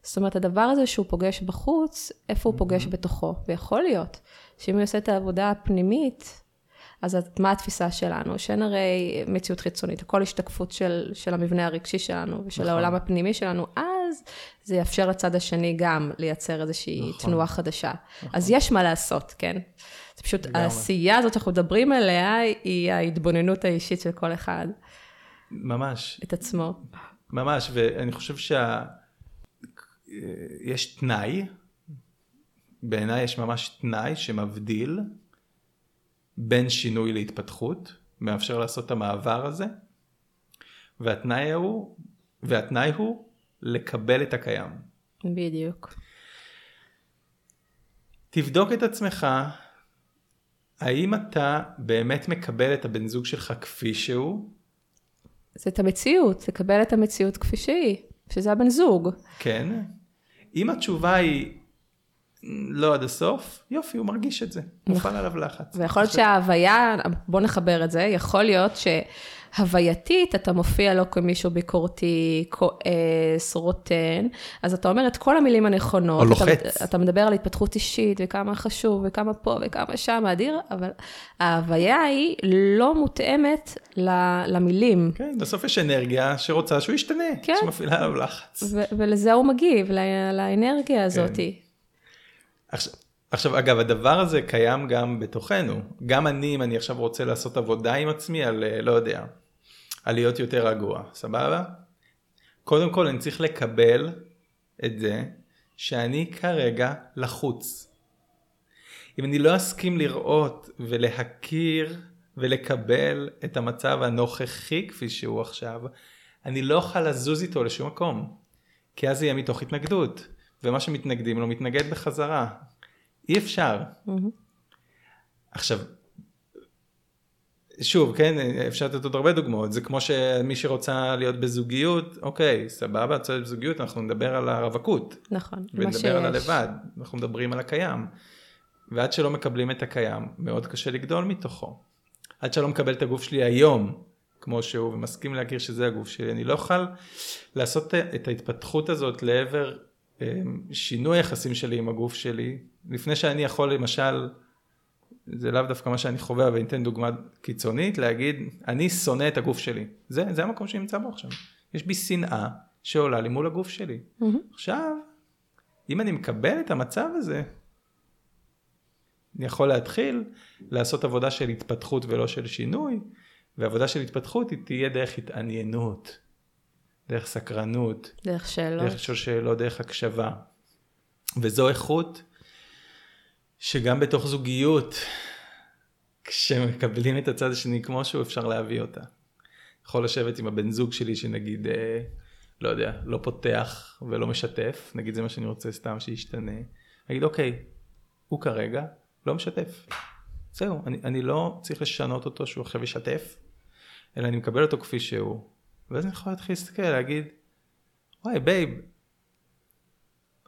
זאת אומרת, הדבר הזה שהוא פוגש בחוץ, איפה הוא פוגש בתוכו? ויכול להיות שאם הוא עושה את העבודה הפנימית, אז את- מה התפיסה שלנו? שאין הרי מציאות חיצונית, הכל השתקפות של, של המבנה הרגשי שלנו ושל נכון. העולם הפנימי שלנו, אז זה יאפשר לצד השני גם לייצר איזושהי נכון. תנועה חדשה. אז יש מה לעשות, כן? זה פשוט, לגמרי. העשייה הזאת שאנחנו מדברים עליה, היא ההתבוננות האישית של כל אחד, ממש, את עצמו. ממש, ואני חושב שה... יש תנאי, בעיניי יש ממש תנאי שמבדיל בין שינוי להתפתחות, מאפשר לעשות את המעבר הזה, והתנאי הוא, והתנאי הוא לקבל את הקיים. בדיוק. תבדוק את עצמך, האם אתה באמת מקבל את הבן זוג שלך כפי שהוא? זה את המציאות, לקבל את המציאות כפי שהיא, שזה הבן זוג. כן. אם התשובה היא לא עד הסוף, יופי, הוא מרגיש את זה. מופעל עליו לחץ. ויכול להיות שההוויה, בוא נחבר את זה, יכול להיות שהווייתית אתה מופיע לא כמישהו ביקורתי, כועס, רוטן, אז אתה אומר את כל המילים הנכונות. או לוחץ. אתה, אתה מדבר על התפתחות אישית, וכמה חשוב, וכמה פה, וכמה שם, אדיר, אבל ההוויה היא לא מותאמת למילים. כן, בסוף יש אנרגיה שרוצה שהוא ישתנה, כן. שמפעילה עליו לחץ. ולזה הוא מגיב, לאנרגיה הזאת. עכשיו, עכשיו, אגב, הדבר הזה קיים גם בתוכנו. גם אני, אם אני עכשיו רוצה לעשות עבודה עם עצמי על, אה, לא יודע, על להיות יותר רגוע, סבבה? קודם כל, אני צריך לקבל את זה שאני כרגע לחוץ. אם אני לא אסכים לראות ולהכיר ולקבל את המצב הנוכחי כפי שהוא עכשיו, אני לא אוכל לזוז איתו לשום מקום. כי אז זה יהיה מתוך התנגדות, ומה שמתנגדים לו מתנגד בחזרה. אי אפשר. מהמם. עכשיו, שוב, כן, אפשר לתת עוד הרבה דוגמאות, זה כמו שמי שרוצה להיות בזוגיות, אוקיי, סבבה, רוצה להיות בזוגיות, אנחנו נדבר על הרווקות, נכון, מה ונדבר על שיש. הלבד, אנחנו מדברים על הקיים. ועד שלא מקבלים את הקיים, מאוד קשה לגדול מתוכו. עד שלא מקבל את הגוף שלי היום, כמו שהוא, ומסכים להכיר שזה הגוף שלי, אני לא אוכל לעשות את ההתפתחות הזאת לעבר שינוי היחסים שלי עם הגוף שלי, לפני שאני יכול למשל, זה לאו דווקא מה שאני חווה, אבל אתן דוגמה קיצונית, להגיד, אני שונא את הגוף שלי. זה, זה המקום שאני נמצא בו עכשיו. יש בי שנאה שעולה לי מול הגוף שלי. מהמם. עכשיו, אם אני מקבל את המצב הזה, אני יכול להתחיל לעשות עבודה של התפתחות ולא של שינוי, ועבודה של התפתחות היא תהיה דרך התעניינות, דרך סקרנות, דרך שאלות. דרך לשאול שאלות, דרך הקשבה. וזו איכות שגם בתוך זוגיות, כשמקבלים את הצד השני כמו שהוא, אפשר להביא אותה. יכול לשבת עם הבן זוג שלי שנגיד, אה, לא יודע, לא פותח ולא משתף, נגיד זה מה שאני רוצה סתם שישתנה. נגיד, אוקיי, הוא כרגע לא משתף. זהו, אני, אני לא צריך לשנות אותו שהוא עכשיו ישתף, אלא אני מקבל אותו כפי שהוא. ואז אני יכול להתחיל להסתכל, להגיד, וואי, babe,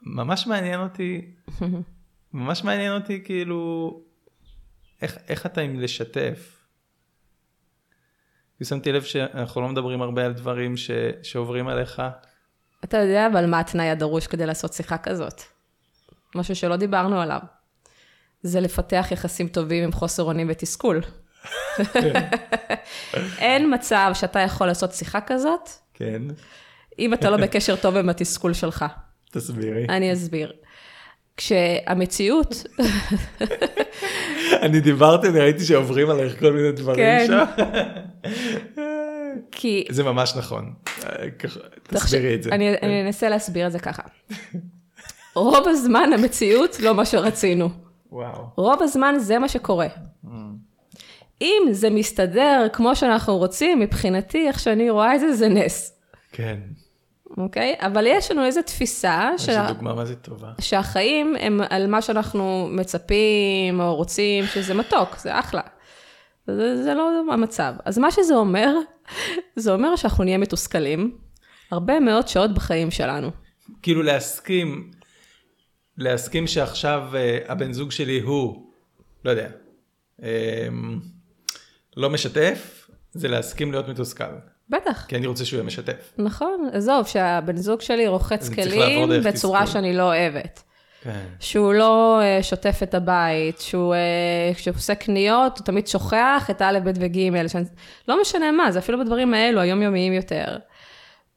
ממש מעניין אותי, <laughs> ממש מעניין אותי כאילו, איך, איך אתה עם לשתף? כי שמתי לב שאנחנו לא מדברים הרבה על דברים ש, שעוברים עליך. אתה יודע אבל מה התנאי הדרוש כדי לעשות שיחה כזאת? משהו שלא דיברנו עליו. זה לפתח יחסים טובים עם חוסר אונים ותסכול. <laughs> אין מצב שאתה יכול לעשות שיחה כזאת, כן, אם אתה לא בקשר טוב עם התסכול שלך. תסבירי. אני אסביר. כשהמציאות, אני דיברתי, אני ראיתי שעוברים עלייך כל מיני דברים כן. שם. כי... זה ממש נכון. תסבירי את זה. אני, אני אנסה להסביר את זה ככה. רוב הזמן המציאות לא מה שרצינו. וואו. רוב הזמן זה מה שקורה. אם זה מסתדר כמו שאנחנו רוצים, מבחינתי, איך שאני רואה את זה, זה נס, כן. אוקיי? אבל יש לנו איזו תפיסה יש של... לי דוגמה מה זה טובה. שהחיים הם על מה שאנחנו מצפים או רוצים, שזה מתוק, זה אחלה. זה, זה לא המצב. אז מה שזה אומר, זה אומר שאנחנו נהיה מתוסכלים הרבה מאוד שעות בחיים שלנו. כאילו להסכים, להסכים שעכשיו אה, הבן זוג שלי הוא, לא יודע, אה, לא משתף, זה להסכים להיות מתוסכל. בטח, כי אני רוצה שהוא יהיה משתף. נכון. עזוב, שהבן זוג שלי רוחץ כלים בצורה תסכול. שאני לא אוהבת. כן. שהוא לא uh, שוטף את הבית, שהוא, כשהוא עושה קניות, הוא תמיד שוכח את א', ב' וג', שאני, לא משנה מה, זה אפילו בדברים האלו, היומיומיים יותר.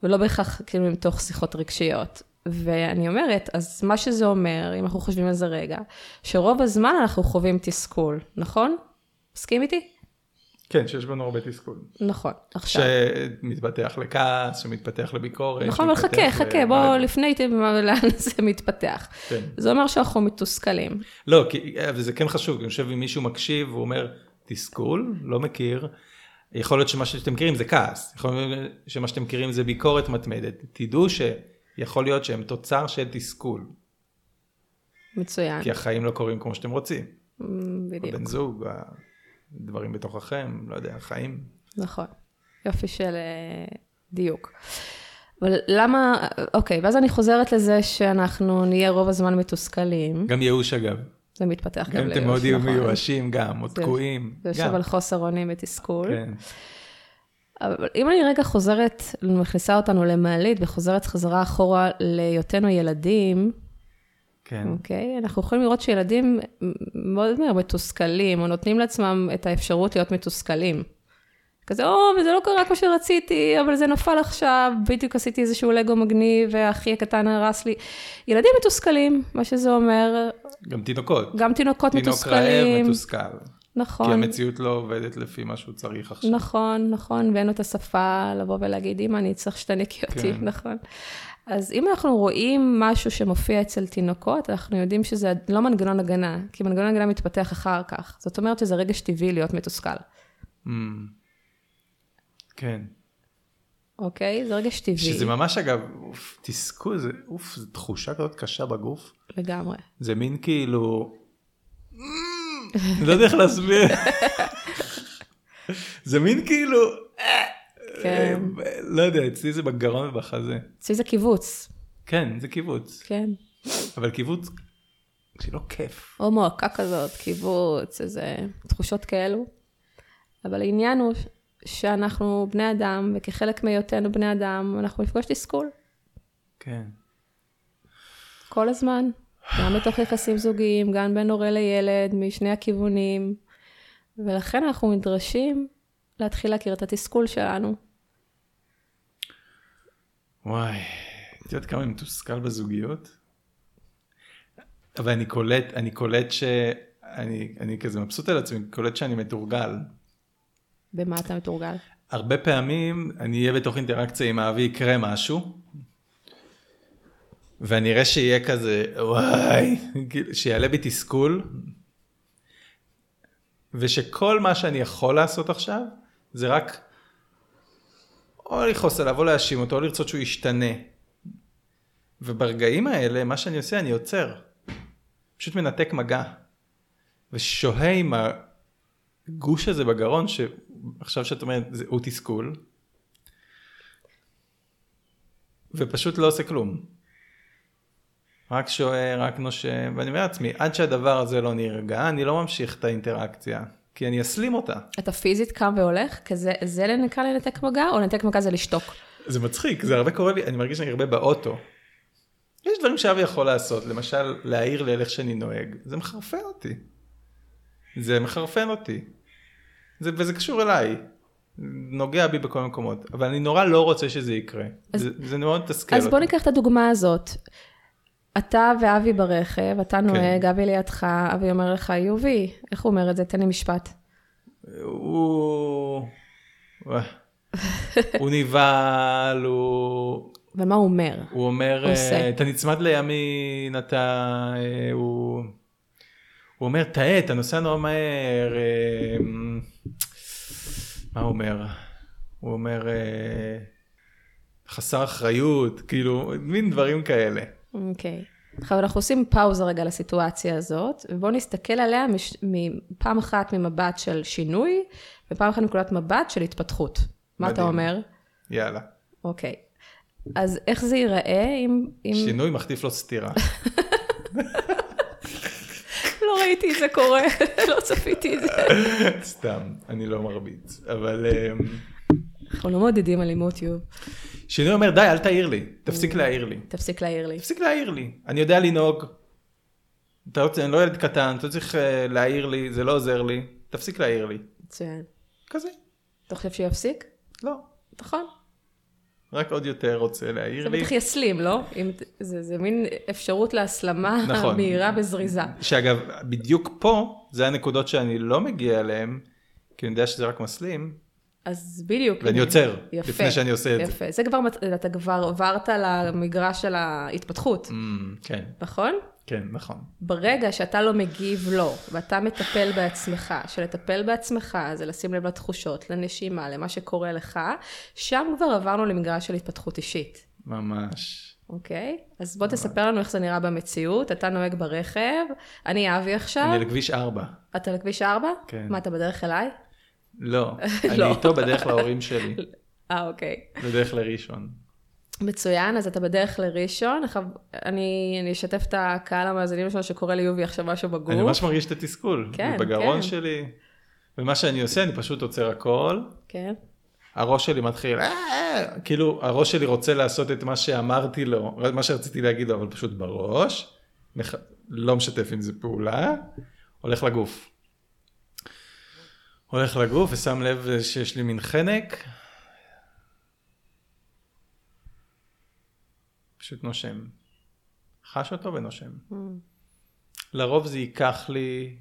ולא בהכרח כאילו מתוך שיחות רגשיות. ואני אומרת, אז מה שזה אומר, אם אנחנו חושבים על זה רגע, שרוב הזמן אנחנו חווים תסכול, נכון? מסכים איתי? כן, שיש בנו הרבה תסכול. נכון, עכשיו. שמתפתח לכעס, שמתפתח לביקורת. נכון, אבל חכה, ל- חכה, מלא- בוא לפני איתי לאן <laughs> זה מתפתח. כן. זה אומר שאנחנו מתוסכלים. לא, כי, וזה כן חשוב, כי אני חושב אם מישהו מקשיב והוא אומר תסכול, לא מכיר, יכול להיות שמה שאתם מכירים זה כעס, יכול להיות שמה שאתם מכירים זה ביקורת מתמדת. תדעו שיכול להיות שהם תוצר של תסכול, מצוין. כי החיים לא קורים כמו שאתם רוצים. בדיוק. הבן זוג, הדברים בתוככם, לא יודע, החיים. נכון, יופי של אה, דיוק. אבל למה, אוקיי, ואז אני חוזרת לזה שאנחנו נהיה רוב הזמן מתוסכלים, גם ייאוש אגב. זה מתפתח גם גם לייאוש, אתם מאוד יהיו נכון. מיואשים גם, או תקועים. זה יושב גם. על חוסר אונים ותסכול. כן. אבל אם אני רגע חוזרת, מכניסה אותנו למעלית וחוזרת חזרה אחורה להיותנו ילדים, כן. אוקיי? אנחנו יכולים לראות שילדים מאוד מהר מתוסכלים, או נותנים לעצמם את האפשרות להיות מתוסכלים. כזה, או, וזה לא קרה כמו שרציתי, אבל זה נפל עכשיו, בדיוק עשיתי איזשהו לגו מגניב, והאחי הקטן הרס לי. ילדים מתוסכלים, מה שזה אומר, גם תינוקות. גם תינוקות תינוק רעב מתוסכלים. מתוסכל. נכון. כי המציאות לא עובדת לפי מה שהוא צריך עכשיו. נכון, נכון, ואין לו את השפה לבוא ולהגיד, אמא, אני צריך שתנקי אותי, כן. <laughs> נכון. אז אם אנחנו רואים משהו שמופיע אצל תינוקות, אנחנו יודעים שזה לא מנגנון הגנה, כי מנגנון הגנה מתפתח אחר כך. זאת אומרת שזה רגש טבעי להיות מתוסכל, ממ. כן. אוקיי? זה רגש טבעי, שזה ממש אגב, אוף, תסכול, זה, אוף, זו תחושה כזאת קשה בגוף. לגמרי. זה מין כאילו... אני <laughs> לא יודע איך להסביר. <laughs> זה מין כאילו... כן. אה, לא יודע, אצלי זה בגרון ובחזה. אצלי זה קיבוץ, כן, זה קיבוץ. כן. אבל קיבוץ, שלא כיף. או מועקה כזאת, קיבוץ, איזה תחושות כאלו. אבל העניין הוא שאנחנו בני אדם, וכחלק מהיותנו בני אדם, אנחנו נפגוש תסכול. כן. כל הזמן, גם בתוך יחסים זוגיים, גם בין הורה לילד, משני הכיוונים, ולכן אנחנו נדרשים להתחיל להכיר את התסכול שלנו. וואי, את יודעת כמה אני מתוסכל בזוגיות? אבל אני קולט, אני קולט ש... אני, אני כזה מבסוט על עצמי, קולט שאני מתורגל. במה אתה מתורגל? הרבה פעמים אני אהיה בתוך אינטראקציה עם האבי, יקרה משהו, ואני אראה שיהיה כזה, וואי, כאילו, שיעלה בי תסכול, ושכל מה שאני יכול לעשות עכשיו, זה רק או לכעוס עליו, או להאשים אותו, או לרצות שהוא ישתנה. וברגעים האלה, מה שאני עושה, אני עוצר. פשוט מנתק מגע. ושוהה עם הגוש הזה בגרון, שעכשיו שאת אומרת, זה, הוא תסכול, ופשוט לא עושה כלום. רק שוהה, רק נושם, ואני אומר לעצמי, עד שהדבר הזה לא נרגע, אני לא ממשיך את האינטראקציה, כי אני אסלים אותה. אתה פיזית קם והולך? כזה, זה נקרא לנתק מגע, או לנתק מגע זה לשתוק? זה מצחיק, זה הרבה קורה לי, אני מרגיש שאני הרבה באוטו. יש דברים שאבי יכול לעשות, למשל להעיר לי על איך שאני נוהג, זה מחרפן אותי. זה מחרפן אותי. זה, וזה קשור אליי. נוגע בי בכל מקומות, אבל אני נורא לא רוצה שזה יקרה. אז- זה, זה מאוד מתסכל אז בוא. ניקח את הדוגמה הזאת. אתה ואבי ברכב, אתה כן. נוהג, אבי לידך, אבי אומר לך, יובי, איך הוא אומר את זה? תן לי משפט. הוא... <laughs> הוא נבהל, הוא... ומה הוא אומר? הוא אומר, עושה. אה, אתה נצמד לימין, אתה... אה, הוא... הוא אומר, טעה, אתה נוסע נורא מהר. אה, מה הוא אומר? הוא אומר, אה, חסר אחריות, כאילו, מין דברים כאלה. אוקיי. עכשיו אנחנו עושים פאוזה רגע לסיטואציה הזאת, ובואו נסתכל עליה מש... פעם אחת ממבט של שינוי, ופעם אחת מנקודת מבט של התפתחות. מה אתה מדהים. אומר? יאללה. אוקיי. אז איך זה ייראה אם... אם... שינוי מחטיף לו סטירה. <laughs> לא ראיתי את זה קורה, <laughs> לא צפיתי את זה. סתם, אני לא מרביץ. אבל אה, אנחנו לא מעודדים אלימות, יוב. שינוי אומר, די, אל תעיר לי, תפסיק להעיר לי. תפסיק להעיר לי. תפסיק להעיר לי. אני יודע לנהוג. אתה רוצה, אני לא ילד קטן, אתה לא צריך אה, להעיר לי, זה לא עוזר לי. תפסיק להעיר לי. מצוין. כזה. אתה חושב שיפסיק? לא. נכון. רק עוד יותר רוצה להעיר זה לי. בטח יסלים, לא? אם... זה, זה מין אפשרות להסלמה נכון. מהירה וזריזה. שאגב, בדיוק פה, זה הנקודות שאני לא מגיע אליהן, כי אני יודע שזה רק מסלים, אז בדיוק. ואני. עוצר, יפה, לפני שאני עושה את זה. יפה. זה כבר, אתה כבר עברת למגרש של ההתפתחות, Mm, כן, נכון? כן, נכון. ברגע שאתה לא מגיב לו, ואתה מטפל בעצמך, שלטפל בעצמך זה לשים לב לתחושות, לנשימה, למה שקורה לך, שם כבר עברנו למגרש של התפתחות אישית, ממש. אוקיי? אז בוא תספר לנו איך זה נראה במציאות, אתה נוהג ברכב, אני אבי עכשיו, אני לכביש 4. אתה לכביש 4? כן. מה, אתה בדרך אליי? לא, <laughs> לא. אני איתו בדרך להורים שלי, <laughs> אה, אוקיי. בדרך לראשון. מצוין, אז אתה בדרך לראשון, אני, אני אשתף את הקהל המאזינים שלנו שקורא ליובי עכשיו משהו בגוף. אני ממש מרגיש את התסכול. כן, זה בגרון כן. שלי. ומה שאני עושה, אני פשוט עוצר הכל. כן. הראש שלי מתחיל, "אה, אה", כאילו הראש שלי רוצה לעשות את מה שאמרתי לו, מה שרציתי להגיד לו, אבל פשוט בראש, מח- לא משתף עם זה פעולה, הולך לגוף. הולך לגוף ושם לב שיש לי מין חנק, פשוט נושם. חש אותו ונושם. Mm. לרוב זה ייקח לי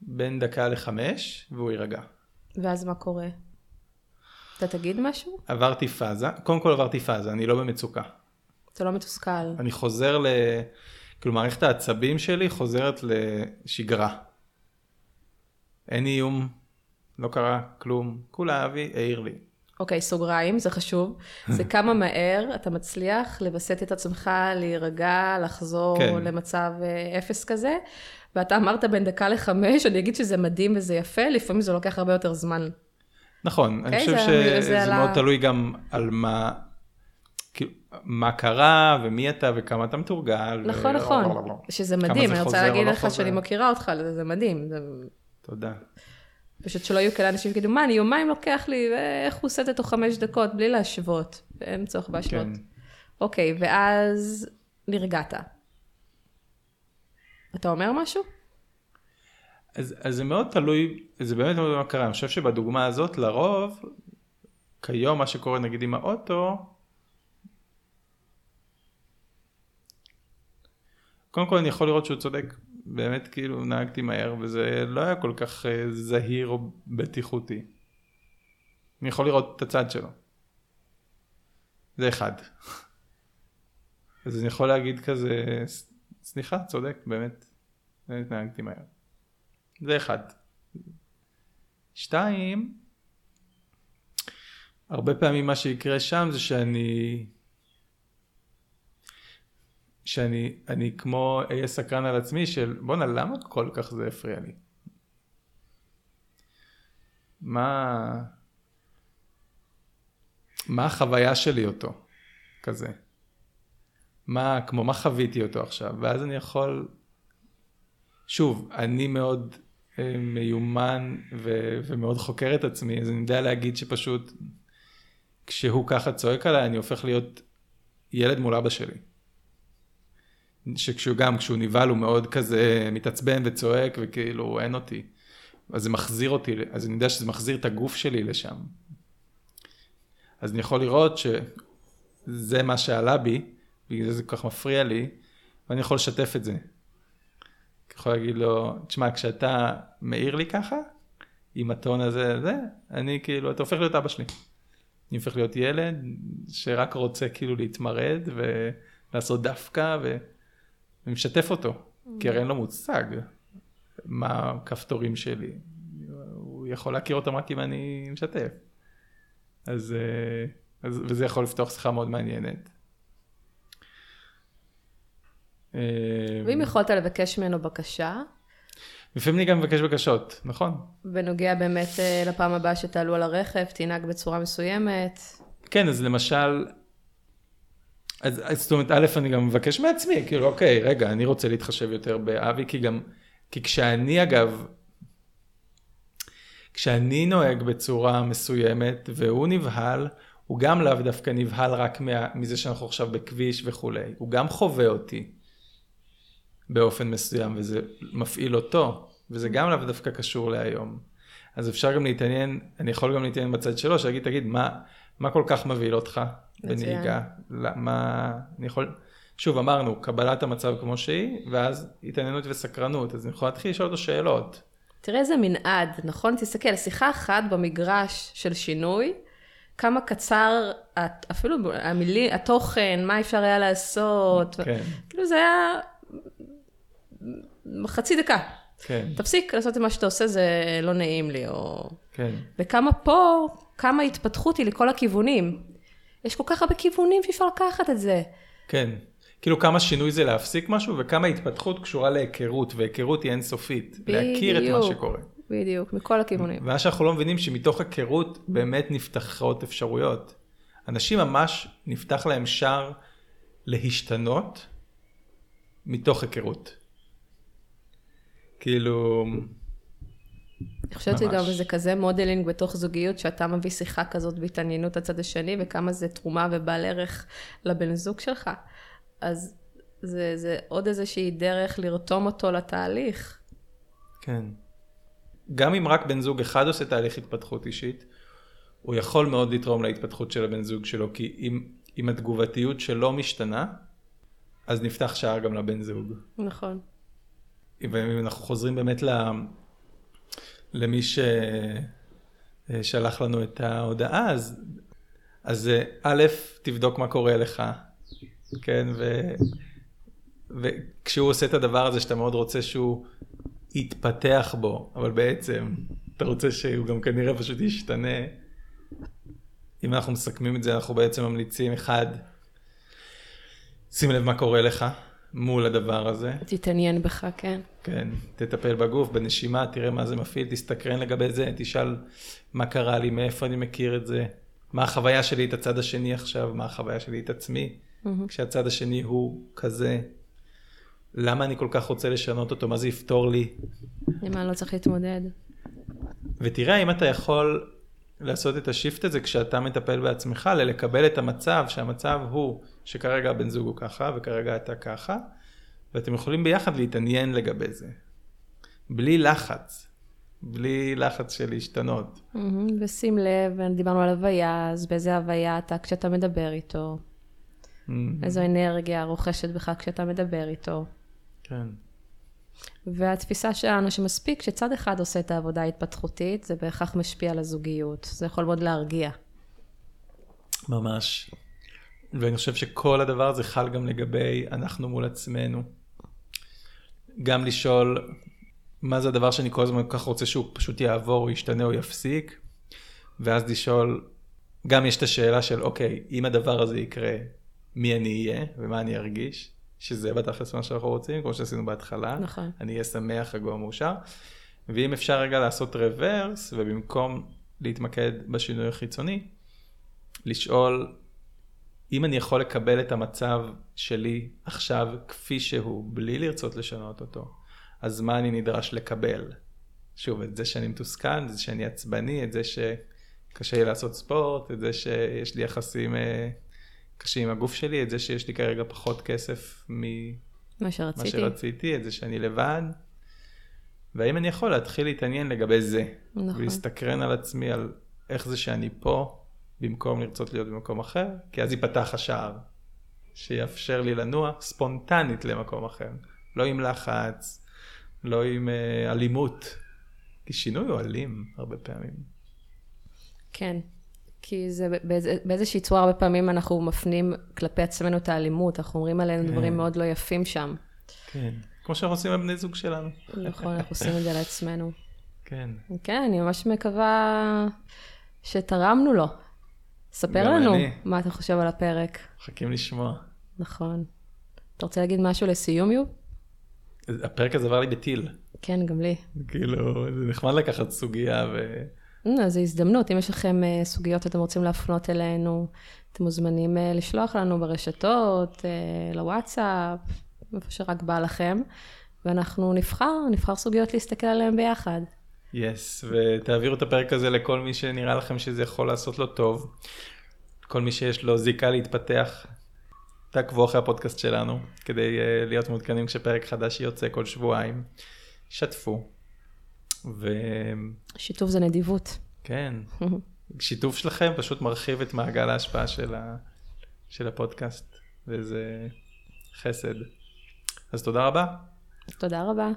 בין דקה לחמש והוא יירגע. ואז מה קורה? אתה תגיד משהו? עברתי פאזה, קודם כל עברתי פאזה, אני לא במצוקה. אתה לא מתוסכל. אני חוזר ל... כאילו מערכת העצבים שלי חוזרת לשגרה. אין איום, לא קרה כלום, כולה אבי העיר לי. אוקיי, סוגריים, זה חשוב. <laughs> זה כמה מהר אתה מצליח לווסת את עצמך, להירגע, לחזור כן. למצב אה, אפס כזה. ואתה אמרת בין דקה לחמש, אני אגיד שזה מדהים וזה יפה, לפעמים זה לוקח הרבה יותר זמן. נכון, אני אוקיי, חושב זה- זה שזה עלה- מאוד תלוי גם על מה, כאילו, מה קרה ומי אתה וכמה אתה מתורגל. ו- נכון, נכון. שזה מדהים, אני רוצה להגיד לא לך חוזר. שאני מכירה אותך, זה זה מדהים. זה... תודה. פשוט שלא יהיו כאלה אנשים שיגידו, מה, אני יומיים לוקח לי, ואיך הוא עושה את זה תוך חמש דקות, בלי להשוות. אין צורך בהשוואות. כן. אוקיי, ואז נרגעת. אתה אומר משהו? אז, אז זה מאוד תלוי, זה באמת תלוי במה קרה. אני חושב שבדוגמה הזאת, לרוב, כיום מה שקורה נגיד עם האוטו, קודם כל אני יכול לראות שהוא צודק, באמת כאילו נהגתי מהר וזה לא היה כל כך אה, זהיר או בטיחותי. אני יכול לראות את הצד שלו. זה אחד. אז אני יכול להגיד כזה, "ס- סליחה, צודק, באמת, באמת נהגתי מהר. זה אחד. שתיים, הרבה פעמים מה שיקרה שם זה שאני, שאני אני כמו אהיה סקרן על עצמי של בואנה למה כל כך זה הפריע לי? מה, מה החוויה שלי אותו כזה? מה, כמו מה חוויתי אותו עכשיו? ואז אני יכול, שוב, אני מאוד אה, מיומן ו- ומאוד חוקר את עצמי, אז אני יודע להגיד שפשוט כשהוא ככה צועק עליי, אני הופך להיות ילד מול אבא שלי. שכשהוא גם, כשהוא נבהל הוא מאוד כזה מתעצבן וצועק וכאילו אין אותי. אז זה מחזיר אותי, אז אני יודע שזה מחזיר את הגוף שלי לשם. אז אני יכול לראות שזה מה שעלה בי, בגלל זה זה כל כך מפריע לי, ואני יכול לשתף את זה. אני יכול להגיד לו, תשמע, כשאתה מעיר לי ככה, עם הטון הזה, זה, אני כאילו, אתה הופך להיות אבא שלי. אני הופך להיות ילד שרק רוצה כאילו להתמרד ולעשות דווקא, ואני משתף אותו, כי הרי אין לו מושג מה הכפתורים שלי. הוא יכול להכיר אותם רק אם אני משתף. אז, אה, אז וזה יכול לפתוח שיחה מאוד מעניינת. אה, ואם יכולת לבקש ממנו בקשה, לפעמים אני גם מבקש בקשות, נכון? בנוגע באמת אה, לפעם הבאה שתעלו על הרכב, תנהג בצורה מסוימת. כן, אז למשל, אז, אז זאת אומרת, א', אני גם מבקש מעצמי, כאילו, אוקיי, רגע, אני רוצה להתחשב יותר באבי, כי גם, כי כשאני אגב, כשאני נוהג בצורה מסוימת והוא נבהל, הוא גם לאו דווקא נבהל רק מה, מזה שאנחנו עכשיו בכביש וכולי, הוא גם חווה אותי באופן מסוים וזה מפעיל אותו, וזה גם לאו דווקא קשור להיום. אז אפשר גם להתעניין, אני יכול גם להתעניין בצד שלו, שיגיד, תגיד, מה, מה כל כך מבהיל אותך בנהיגה? מה, אני יכול, שוב אמרנו, קבלת המצב כמו שהיא, ואז התעניינות וסקרנות, אז אני יכול להתחיל לשאול אותו שאלות. תראה איזה מנעד, נכון? תסתכל, שיחה אחת במגרש של שינוי, כמה קצר, אפילו המילים, התוכן, מה אפשר היה לעשות. כן. כאילו זה היה חצי דקה. כן. תפסיק לעשות את מה שאתה עושה, זה לא נעים לי, או... כן. וכמה פה, כמה התפתחות היא לכל הכיוונים. יש כל כך הרבה כיוונים שאפשר לקחת את זה. כן. כאילו כמה שינוי זה להפסיק משהו, וכמה התפתחות קשורה להיכרות, והיכרות היא אינסופית. בדיוק. להכיר את מה שקורה. בדיוק, מכל הכיוונים. ומה שאנחנו לא מבינים שמתוך היכרות באמת נפתחות אפשרויות. אנשים ממש נפתח להם שער להשתנות מתוך היכרות. כאילו... אני חושבת. שגם זה כזה modeling בתוך זוגיות, שאתה מביא שיחה כזאת בהתעניינות לצד השני, וכמה זה תרומה ובעל ערך לבן זוג שלך. אז זה, זה עוד איזושהי דרך לרתום אותו לתהליך. כן. גם אם רק בן זוג אחד עושה תהליך התפתחות אישית, הוא יכול מאוד לתרום להתפתחות של הבן זוג שלו, כי אם, אם התגובתיות שלו משתנה, אז נפתח שער גם לבן זוג. נכון. ואם אנחנו חוזרים באמת. למי ששלח לנו את ההודעה, אז, אז א', תבדוק מה קורה לך, כן, ו... וכשהוא עושה את הדבר הזה שאתה מאוד רוצה שהוא יתפתח בו, אבל בעצם אתה רוצה שהוא גם כנראה פשוט ישתנה. אם אנחנו מסכמים את זה, אנחנו בעצם ממליצים, אחד, שים לב מה קורה לך מול הדבר הזה. תתעניין בך, כן. כן, תטפל בגוף, בנשימה, תראה מה זה מפעיל, תסתקרן לגבי זה, תשאל מה קרה לי, מאיפה אני מכיר את זה, מה החוויה שלי את הצד השני עכשיו, מה החוויה שלי את עצמי, כשהצד השני הוא כזה, למה אני כל כך רוצה לשנות אותו, מה זה יפתור לי, למה לא צריך להתמודד? ותראה אם אתה יכול לעשות את השיפט הזה כשאתה מטפל בעצמך, ללקבל את המצב, שהמצב הוא שכרגע הבן זוג הוא ככה וכרגע אתה ככה, ואתם יכולים ביחד להתעניין לגבי זה. בלי לחץ, בלי לחץ של להשתנות. מהמם, ושים לב, דיברנו על הוויה, אז באיזה הוויה אתה כשאתה מדבר איתו? איזו אנרגיה רוכשת בך כשאתה מדבר איתו? כן. והתפיסה שלנו שמספיק שצד אחד עושה את העבודה ההתפתחותית, זה בהכרח משפיע על הזוגיות. זה יכול מאוד להרגיע. ממש. ואני חושב שכל הדבר הזה חל גם לגבי אנחנו מול עצמנו. גם לשאול מה זה הדבר שאני כל הזמן כל כך רוצה שהוא פשוט יעבור, או ישתנה או יפסיק, ואז לשאול, גם יש את השאלה של אוקיי, אם הדבר הזה יקרה, מי אני אהיה ומה אני ארגיש, שזה בתכלס מה שאנחנו רוצים, כמו שעשינו בהתחלה. נכון. אני אהיה שמח, רגוע, מאושר. ואם אפשר רגע לעשות רוורס, ובמקום להתמקד בשינוי החיצוני, לשאול אם אני יכול לקבל את המצב שלי עכשיו כפי שהוא, בלי לרצות לשנות אותו, אז מה אני נדרש לקבל? שוב, את זה שאני מתוסכל, את זה שאני עצבני, את זה שקשה לי לעשות ספורט, את זה שיש לי יחסים אה, קשים עם הגוף שלי, את זה שיש לי כרגע פחות כסף ממה מה שרציתי. שרציתי, את זה שאני לבד. והאם אני יכול להתחיל להתעניין לגבי זה. נכון. ולהסתקרן על עצמי, על איך זה שאני פה, במקום לרצות להיות במקום אחר, כי אז ייפתח השער, שיאפשר לי לנוע ספונטנית למקום אחר. לא עם לחץ, לא עם uh, אלימות. כי שינוי הוא אלים הרבה פעמים. כן. כי זה באיזה, באיזושהי צורה הרבה פעמים אנחנו מפנים כלפי עצמנו את האלימות, אנחנו אומרים עלינו כן. דברים מאוד לא יפים שם. כן. כמו שאנחנו עושים עם בני זוג שלנו. נכון, אנחנו עושים את זה לעצמנו. כן. כן, אני ממש מקווה שתרמנו לו. ספר לנו אני. מה אתה חושב על הפרק. מחכים לשמוע. נכון. אתה רוצה להגיד משהו לסיום, יוב? הפרק הזה עבר לי בטיל. כן, גם לי. כאילו, זה נחמד לקחת סוגיה ו... הנה, זו הזדמנות, אם יש לכם אה, סוגיות שאתם רוצים להפנות אלינו, אתם מוזמנים אה, לשלוח לנו ברשתות, אה, לוואטסאפ, איפה שרק בא לכם, ואנחנו נבחר, נבחר סוגיות להסתכל עליהן ביחד. יס, yes, ותעבירו את הפרק הזה לכל מי שנראה לכם שזה יכול לעשות לו טוב. כל מי שיש לו זיקה להתפתח. תעקבו אחרי הפודקאסט שלנו, כדי להיות מעודכנים כשפרק חדש יוצא כל שבועיים. שתפו. וכן, שיתוף זה נדיבות. <laughs> שיתוף שלכם פשוט מרחיב את מעגל ההשפעה של, ה... של הפודקאסט, וזה חסד. אז תודה רבה. תודה רבה.